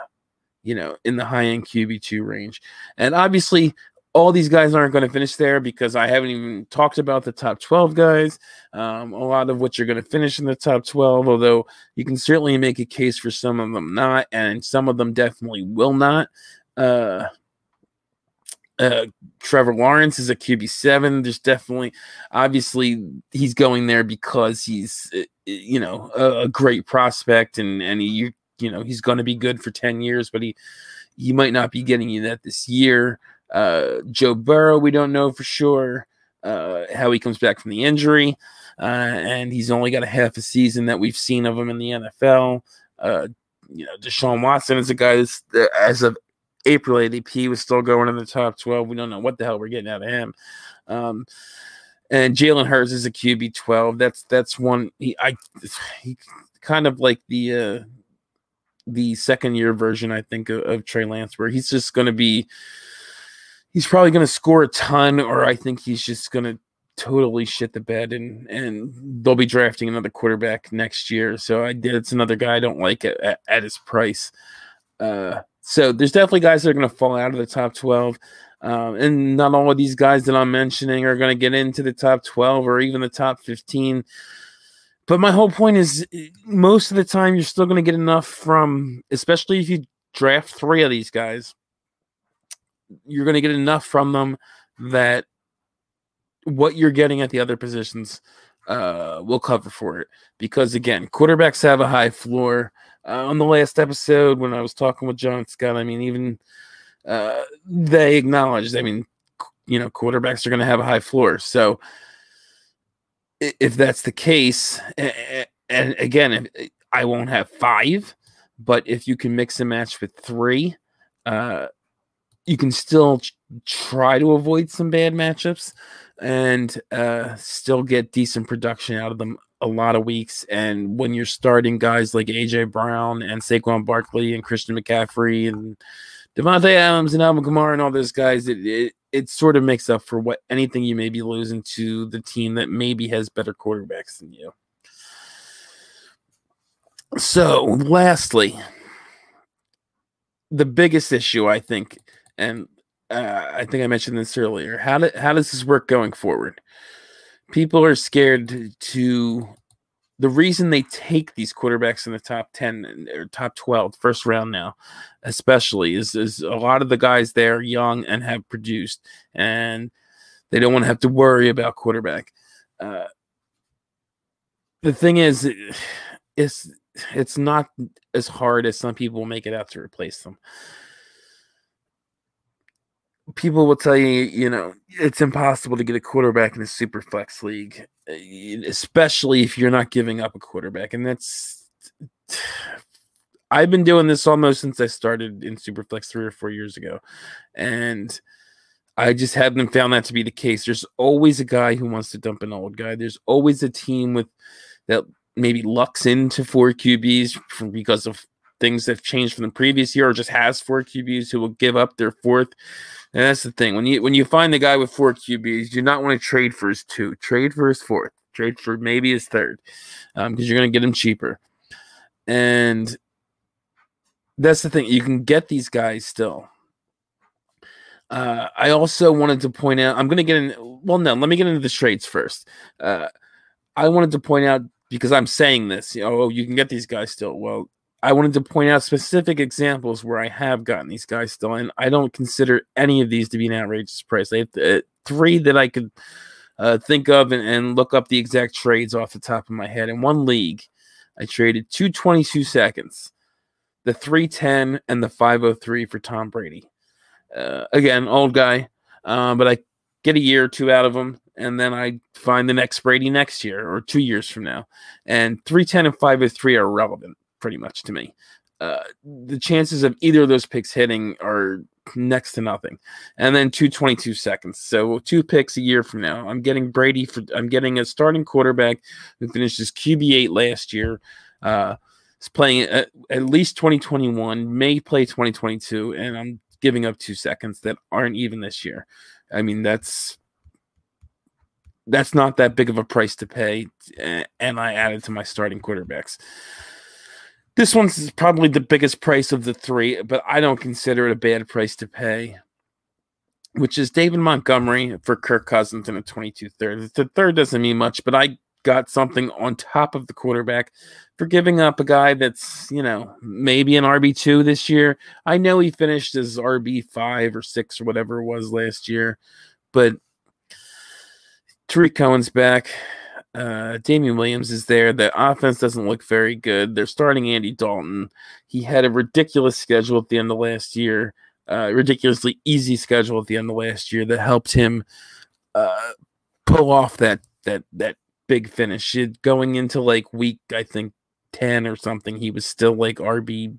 you know, in the high end QB2 range. And obviously, all these guys aren't going to finish there because I haven't even talked about the top 12 guys. Um, a lot of which are going to finish in the top 12, although you can certainly make a case for some of them not, and some of them definitely will not. Uh, uh, Trevor Lawrence is a QB7. There's definitely, obviously, he's going there because he's, uh, you know, a, a great prospect and and he, you know he's going to be good for 10 years but he he might not be getting you that this year. Uh joe burrow we don't know for sure uh how he comes back from the injury. Uh and he's only got a half a season that we've seen of him in the nfl uh you know deshaun watson is a guy that's uh, as of april adp was still going in the top 12 we don't know what the hell we're getting out of him um and Jalen Hurts is a QB twelve. That's that's one. He I <sighs> he kind of like the uh the second year version, I think, of, of Trey Lance, where he's just going to be. He's probably going to score a ton, or I think he's just going to totally shit the bed and and they'll be drafting another quarterback next year. So I did it's another guy I don't like at, at, at his price. Uh, so there's definitely guys that are going to fall out of the top 12. Um, and not all of these guys that I'm mentioning are going to get into the top 12 or even the top 15. But my whole point is most of the time you're still going to get enough from, especially if you draft three of these guys, you're going to get enough from them that what you're getting at the other positions uh, will cover for it. Because again, quarterbacks have a high floor. Uh, on the last episode, when I was talking with John Scott, I mean, even uh, they acknowledged, I mean, you know, quarterbacks are going to have a high floor. So if that's the case, and again, I won't have five, but if you can mix and match with three, uh, you can still try to avoid some bad matchups and uh, still get decent production out of them a lot of weeks. And when you're starting guys like AJ Brown and Saquon Barkley and Christian McCaffrey and Davante Adams and Alvin Kamara and all those guys, it, it it sort of makes up for what anything you may be losing to the team that maybe has better quarterbacks than you. So, lastly, the biggest issue I think, and uh, I think I mentioned this earlier. How do, how does this work going forward? People are scared to. The reason they take these quarterbacks in the top 10 or top 12, first round now, especially, is, is a lot of the guys there young and have produced, and they don't want to have to worry about quarterback. Uh, the thing is, it's, it's not as hard as some people make it out to replace them people will tell you, you know, it's impossible to get a quarterback in a super flex league, eh, especially if you're not giving up a quarterback. And that's, <sighs> I've been doing this almost since I started in Superflex three or four years ago. And I just haven't found that to be the case. There's always a guy who wants to dump an old guy. There's always a team with that maybe lucks into four QBs because of things that have changed from the previous year or just has four QBs who will give up their fourth and that's the thing. When you when you find the guy with four QBs, you do not want to trade for his two. Trade for his fourth. Trade for maybe his third. because um, you're gonna get him cheaper. And that's the thing. You can get these guys still. Uh, I also wanted to point out. I'm gonna get in. Well, no. Let me get into the trades first. Uh, I wanted to point out because I'm saying this. You know, oh, you can get these guys still. Well, I wanted to point out specific examples where I have gotten these guys still, and I don't consider any of these to be an outrageous price. I have uh, three that I could uh, think of and, and, look up the exact trades off the top of my head. In one league, I traded 222 seconds, the 310, and the 503 for Tom Brady. Uh, again, old guy, uh, but I get a year or two out of him, and then I find the next Brady next year or two years from now. And 310 and 503 are relevant pretty much to me. Uh, the chances of either of those picks hitting are next to nothing. And then 222 seconds. So two picks a year from now. I'm getting Brady for I'm getting a starting quarterback who finished his QB8 last year. Uh is playing at, at least 2021, may play 2022, and I'm giving up two seconds that aren't even this year. I mean, that's that's not that big of a price to pay, and I added to my starting quarterbacks. This one's probably the biggest price of the three, but I don't consider it a bad price to pay. Which is David Montgomery for Kirk Cousins in a 22 third. The third doesn't mean much, but I got something on top of the quarterback for giving up a guy that's, you know, maybe an RB2 this year. I know he finished as RB5 or 6 or whatever it was last year, but Tarik Cohen's back. Uh, Damien Williams is there. The offense doesn't look very good. They're starting Andy Dalton. He had a ridiculous schedule at the end of last year, uh, ridiculously easy schedule at the end of last year that helped him uh, pull off that that that big finish. It, going into like week, I think ten or something, he was still like RB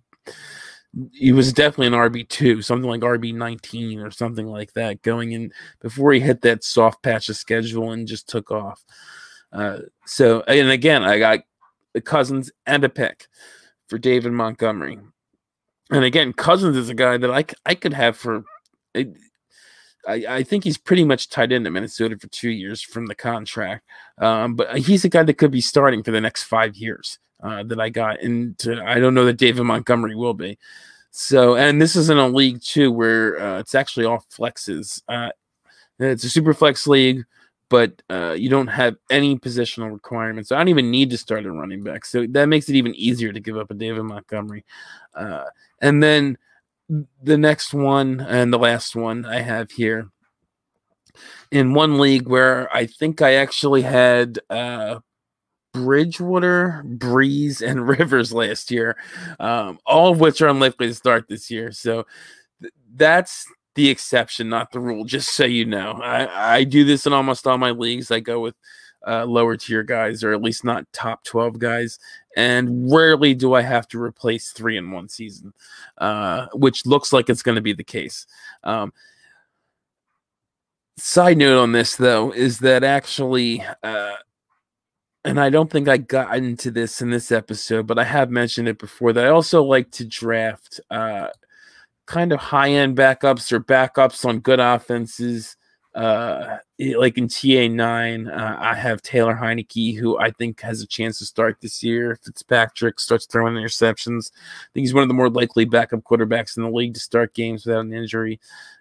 he was definitely an RB two, something like RB nineteen or something like that, going in before he hit that soft patch of schedule and just took off. Uh, so and again, I got Cousins and a pick for David Montgomery, and again, Cousins is a guy that I I could have for. I, I think he's pretty much tied into Minnesota for two years from the contract, um, but he's a guy that could be starting for the next five years uh, that I got, and I don't know that David Montgomery will be. So, and this is in a league too where uh, it's actually all flexes. Uh, it's a super flex league, but uh, you don't have any positional requirements. So I don't even need to start a running back, so that makes it even easier to give up a David Montgomery. Uh, and then the next one and the last one I have here in one league where I think I actually had uh, Bridgewater, Brees, and <laughs> Rivers last year, um, all of which are unlikely to start this year. So th- that's the exception, not the rule. Just so you know, I, I do this in almost all my leagues. I go with uh, lower tier guys, or at least not top 12 guys. And rarely do I have to replace three in one season, uh, which looks like it's going to be the case. Um, side note on this, though, is that actually, uh, and I don't think I got into this in this episode, but I have mentioned it before that I also like to draft uh, kind of high end backups or backups on good offenses. Uh, like in TA9, uh, I have Taylor Heinicke, who I think has a chance to start this year. Fitzpatrick starts throwing interceptions. I think he's one of the more likely backup quarterbacks in the league to start games without an injury.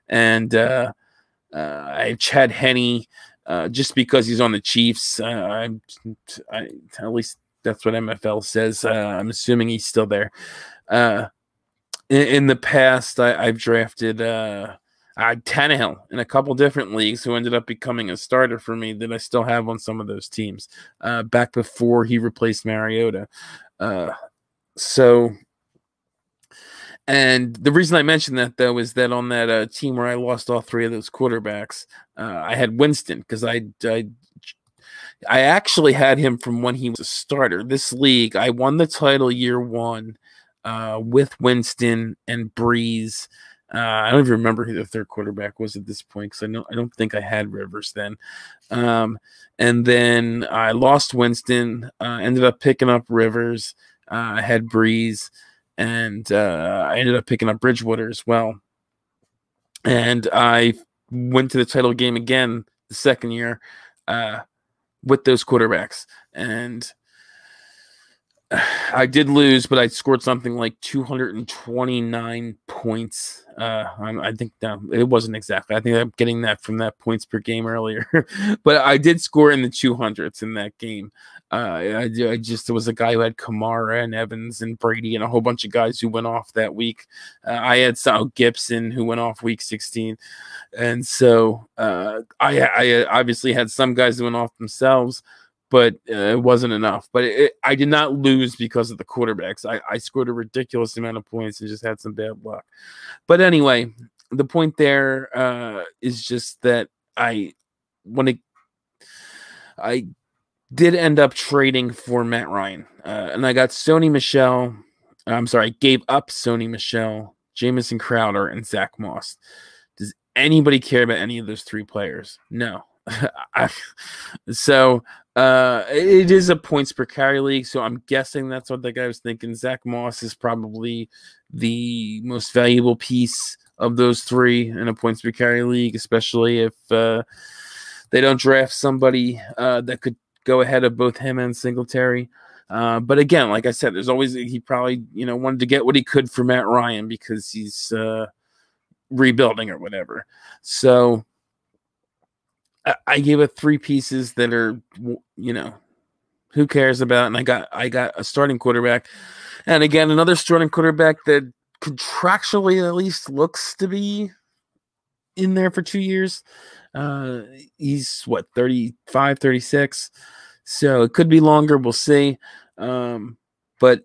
And uh, uh, I have Chad Henne uh, just because he's on the Chiefs. Uh, I, I, at least that's what MFL says. I'm assuming he's still there. In, in, the past, I, have drafted uh, uh, Tannehill in a couple different leagues, who ended up becoming a starter for me. That I still have on some of those teams uh, back before he replaced Mariota. Uh, so and the reason I mentioned that though is that on that uh, team where I lost all three of those quarterbacks, uh, I had Winston because I, I I actually had him from when he was a starter. This league, I won the title year one uh, with Winston and Brees. Uh, I don't even remember who the third quarterback was at this point because I know I don't think I had Rivers then. Um, and then I lost Winston. Uh, ended up picking up Rivers. Uh, I had Brees, and uh, I ended up picking up Bridgewater as well. And I went to the title game again the second year with those quarterbacks, and I did lose, but I scored something like 229 points. Uh, I think it wasn't exactly. I think I'm getting that from that points per game earlier, <laughs> but I did score in the 200s in that game. Uh, I, I just was a guy who had Kamara and Evans and Brady and a whole bunch of guys who went off that week. Uh, I had Sal Gibson who went off week 16, and so uh, I, I obviously had some guys who went off themselves, but uh, it wasn't enough. But it, I did not lose because of the quarterbacks. I, I scored a ridiculous amount of points and just had some bad luck. But anyway, the point there uh, is just that I when it I did end up trading for Matt Ryan. Uh, and I got Sony Michel. I'm sorry, I gave up Sony Michel, Jamison Crowder, and Zach Moss. Does anybody care about any of those three players? No. <laughs> so uh, it is a points per carry league. So I'm guessing that's what the guy was thinking. Zach Moss is probably the most valuable piece of those three in a points per carry league, especially if uh, they don't draft somebody uh, that could go ahead of both him and Singletary. Uh, but again, like I said, there's always he probably you know wanted to get what he could for Matt Ryan because he's uh, rebuilding or whatever. So I, gave it three pieces that are you know who cares about, and I got I got a starting quarterback, and again another starting quarterback that contractually at least looks to be in there for two years. Uh, he's what 35, 36. So it could be longer. We'll see. Um, but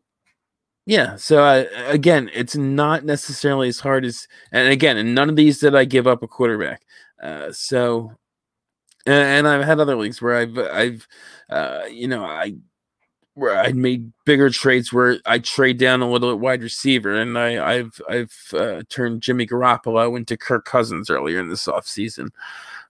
yeah, so I, again, it's not necessarily as hard as, and again, and none of these did I give up a quarterback. Uh, so, and, and, I've had other leagues where I've, I've, uh, you know, I where I made bigger trades where I trade down a little at wide receiver, and I, I've I've uh, turned Jimmy Garoppolo into Kirk Cousins earlier in this offseason.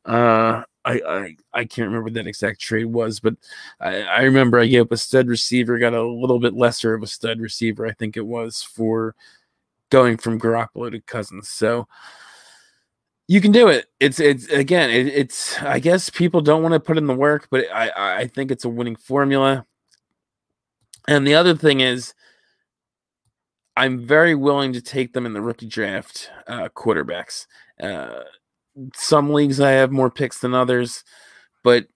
Uh, I, I I can't remember what that exact trade was, but I, I remember I gave up a stud receiver, got a little bit lesser of a stud receiver, I think it was for going from Garoppolo to Cousins. So you can do it. It's it's again, it, it's I guess people don't want to put in the work, but I I think it's a winning formula. And the other thing is, I'm very willing to take them in the rookie draft uh, quarterbacks. Uh, some leagues I have more picks than others, but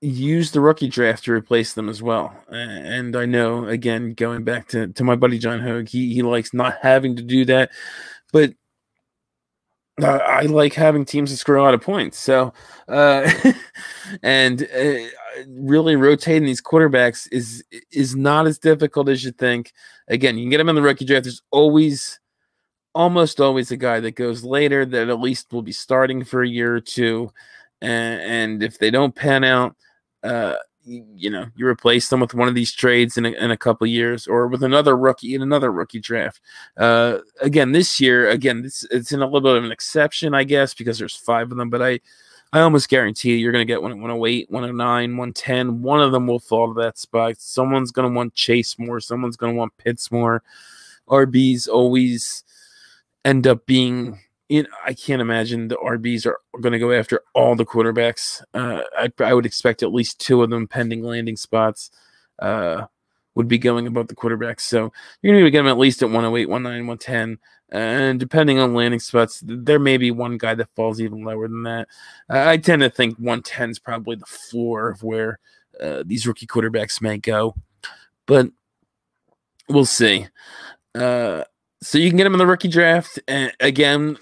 use the rookie draft to replace them as well. And I know, again, going back to, to my buddy John Hogue, he, he likes not having to do that, but uh, I like having teams that score a lot of points. So, uh, <laughs> and uh, really rotating these quarterbacks is is not as difficult as you think. Again, you can get them in the rookie draft. There's always, almost always, a guy that goes later that at least will be starting for a year or two, and, and if they don't pan out, uh, you know, you replace them with one of these trades in a, in a couple years or with another rookie in another rookie draft. Uh, again, this year, again, this it's in a little bit of an exception, I guess, because there's five of them, but I, I almost guarantee you're going to get one 108, 109, 110. One of them will fall to that spot. Someone's going to want Chase more. Someone's going to want Pitts more. RBs always end up being you know, I can't imagine the RBs are going to go after all the quarterbacks. Uh, I, I, would expect at least two of them pending landing spots uh, would be going above the quarterbacks. So you're going to get them at least at 108, 109, 110. And depending on landing spots, there may be one guy that falls even lower than that. Uh, I tend to think 110 is probably the floor of where uh, these rookie quarterbacks may go. But we'll see. Uh, so you can get them in the rookie draft. And again,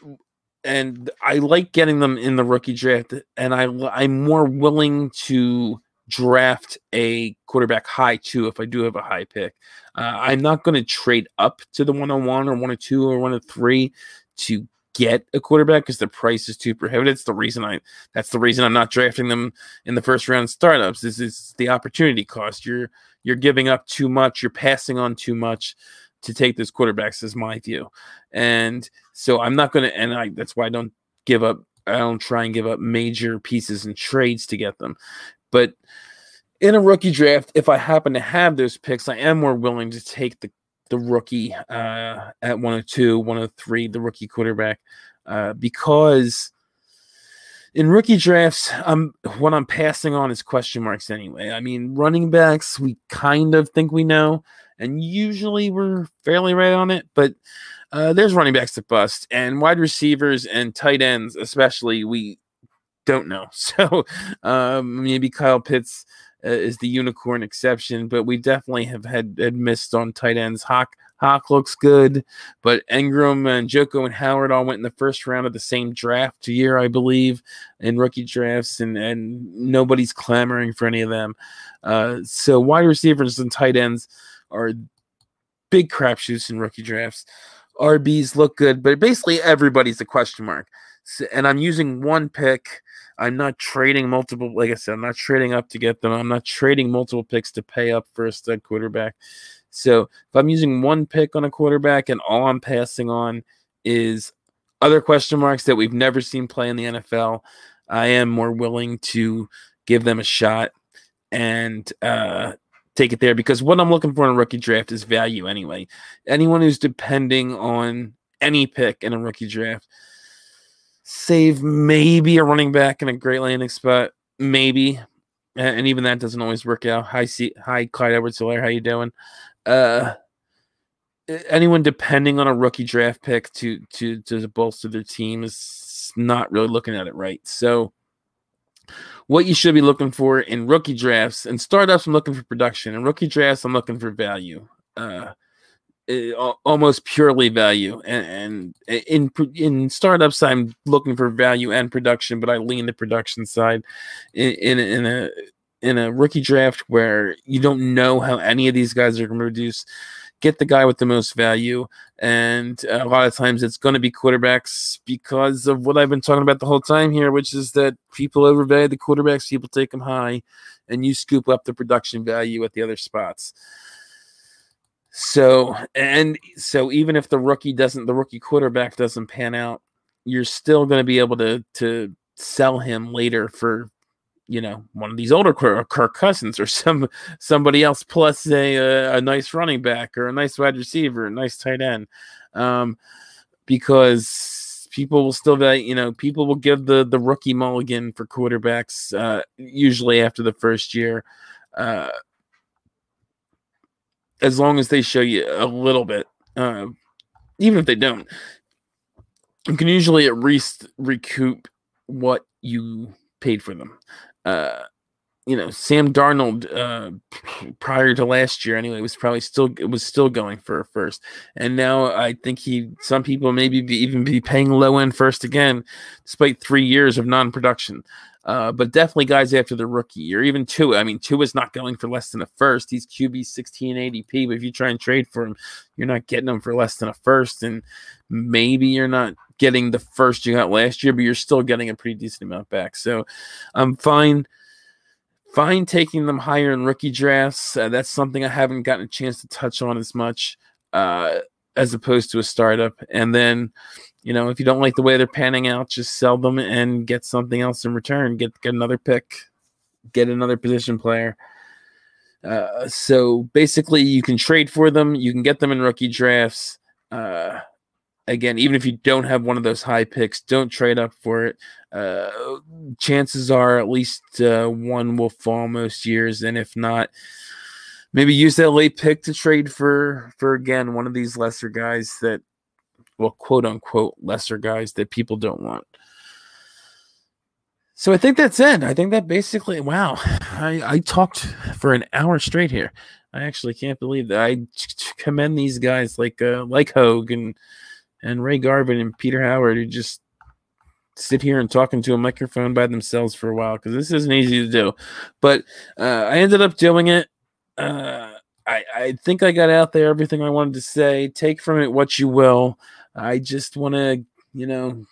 and I like getting them in the rookie draft. And I I'm more willing to draft a quarterback high too if I do have a high pick. Uh, I'm not going to trade up to the 101 or 102 or 103 to get a quarterback because the price is too prohibitive. It's the reason I that's the reason I'm not drafting them in the first round startups. This is the opportunity cost. You're you're giving up too much, you're passing on too much to take those quarterbacks is my view. And so I'm not going to, and I, that's why I don't give up. I don't try and give up major pieces and trades to get them. But in a rookie draft, if I happen to have those picks, I am more willing to take the the rookie uh, at 102, 103, the rookie quarterback, uh, because in rookie drafts, I'm what I'm passing on is question marks anyway. I mean, running backs, we kind of think we know and usually we're fairly right on it. But uh, there's running backs to bust, and wide receivers and tight ends, especially, we don't know. <laughs> So um, maybe Kyle Pitts uh, is the unicorn exception, but we definitely have had, had missed on tight ends. Hawk Hawk looks good, but Engram and Njoku and Howard all went in the first round of the same draft year, I believe, in rookie drafts, and and nobody's clamoring for any of them. Uh, so wide receivers and tight ends are big crapshoots in rookie drafts. RBs look good, but basically everybody's a question mark. So, and I'm using one pick. I'm not trading multiple, like I said, I'm not trading up to get them. I'm not trading multiple picks to pay up for a stud quarterback. So if I'm using one pick on a quarterback and all I'm passing on is other question marks that we've never seen play in the NFL, I am more willing to give them a shot and uh, take it there because what I'm looking for in a rookie draft is value anyway. Anyone who's depending on any pick in a rookie draft, save maybe a running back in a great landing spot, maybe, and even that doesn't always work out. Hi, C- hi, Clyde Edwards-Helaire, how you doing? Uh, anyone depending on a rookie draft pick to to to bolster their team is not really looking at it right. So what you should be looking for in rookie drafts and startups. I'm looking for production. In rookie drafts, I'm looking for value. Uh, eh, almost purely value. And, and, in in startups, I'm looking for value and production, but I lean the production side. In in, in a in a rookie draft where you don't know how any of these guys are going to produce, get the guy with the most value. And a lot of times it's going to be quarterbacks because of what I've been talking about the whole time here, which is that people overvalue the quarterbacks, people take them high, and you scoop up the production value at the other spots. So, and so even if the rookie doesn't, the rookie quarterback doesn't pan out, you're still going to be able to to sell him later for you know one of these older Kirk Cousins or <laughs> some somebody else plus a, a, nice running back or a nice wide receiver, a nice tight end, um, because people will still be you know people will give the the rookie mulligan for quarterbacks uh, usually after the first year. Uh, as long as they show you a little bit, uh, even if they don't, you can usually at least recoup what you paid for them. Uh, you know, Sam Darnold uh, prior to last year anyway was probably still was still going for a first, and now I think he some people maybe be, even be paying low end first again, despite three years of non production. Uh, but definitely guys after the rookie year, even two. I mean, two is not going for less than a first. He's QB 16 ADP, but if you try and trade for him, you're not getting him for less than a first. And maybe you're not getting the first you got last year, but you're still getting a pretty decent amount back. So I'm fine. Fine taking them higher in rookie drafts. Uh, that's something I haven't gotten a chance to touch on as much uh, as opposed to a startup. And then you know, if you don't like the way they're panning out, just sell them and get something else in return. Get get another pick, get another position player. Uh, so basically, you can trade for them. You can get them in rookie drafts. Uh, again, even if you don't have one of those high picks, don't trade up for it. Uh, chances are at least uh, one will fall most years, and if not, maybe use that late pick to trade for for again one of these lesser guys that well, quote unquote, lesser guys that people don't want. So I think that's it. I think that basically, wow, I, I talked for an hour straight here. I actually can't believe that. I commend these guys like uh, like Hogue and and Ray Garvin and Peter Howard who just sit here and talk into a microphone by themselves for a while because this isn't easy to do. But uh, I ended up doing it. Uh, I, I think I got out there everything I wanted to say. Take from it what you will. I just want to, you know,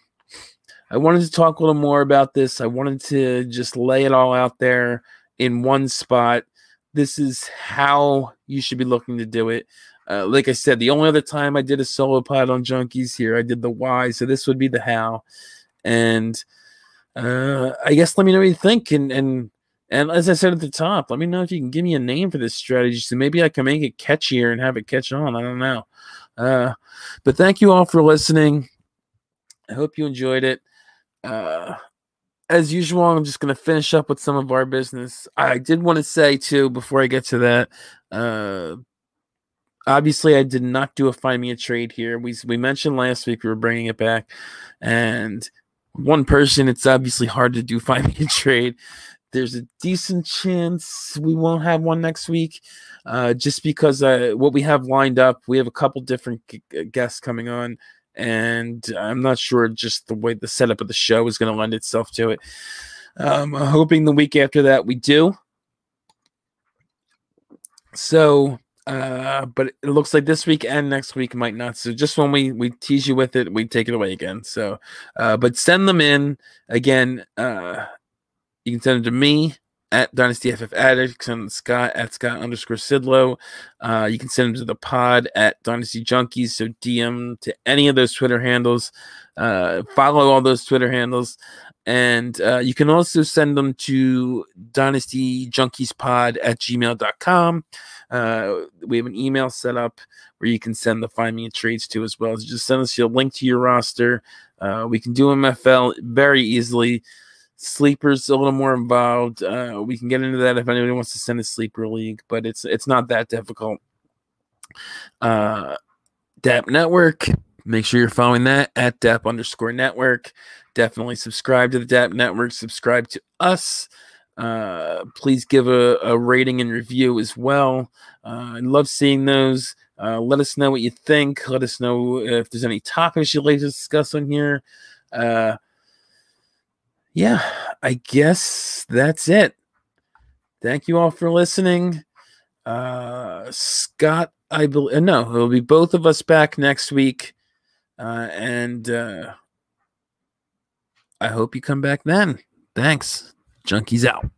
I wanted to talk a little more about this. I wanted to just lay it all out there in one spot. This is how you should be looking to do it. Uh, like I said, the only other time I did a solo pod on junkies here, I did the why. So this would be the how. And uh, I guess let me know what you think. And and and as I said at the top, let me know if you can give me a name for this strategy, so maybe I can make it catchier and have it catch on. I don't know. Uh, but thank you all for listening. I hope you enjoyed it. Uh, as usual, I'm just going to finish up with some of our business. I did want to say, too, before I get to that, uh, obviously, I did not do a find me a trade here. We, we mentioned last week we were bringing it back, and one person, it's obviously hard to do find me a trade. There's a decent chance we won't have one next week, uh, just because uh, what we have lined up, we have a couple different g- guests coming on, and I'm not sure just the way the setup of the show is going to lend itself to it. Um, I'm hoping the week after that we do. So, uh, but it looks like this week and next week might not. So just when we we tease you with it, we take it away again. So, uh, but send them in again. Uh, you can send them to me at Dynasty FF Addict, send Scott at Scott underscore Sidlow. Uh, you can send them to the pod at Dynasty Junkies. So DM to any of those Twitter handles. Uh, follow all those Twitter handles. And uh, you can also send them to Dynasty Junkies Pod at gmail.com. Uh, we have an email set up where you can send the Find Me a Trades to as well. So just send us your link to your roster. Uh, we can do MFL very easily. Sleepers a little more involved. Uh, we can get into that if anybody wants to send a sleeper league, but it's it's not that difficult. Uh, DAP Network. Make sure you're following that at DAP underscore network. Definitely subscribe to the DAP Network. Subscribe to us. Uh, please give a, a, rating and review as well. Uh, I love seeing those. Uh, let us know what you think. Let us know if there's any topics you'd like to discuss on here. Uh, yeah, I guess that's it. Thank you all for listening. Uh, Scott I believe no, it'll be both of us back next week, uh, and uh, I hope you come back then. Thanks, junkies out.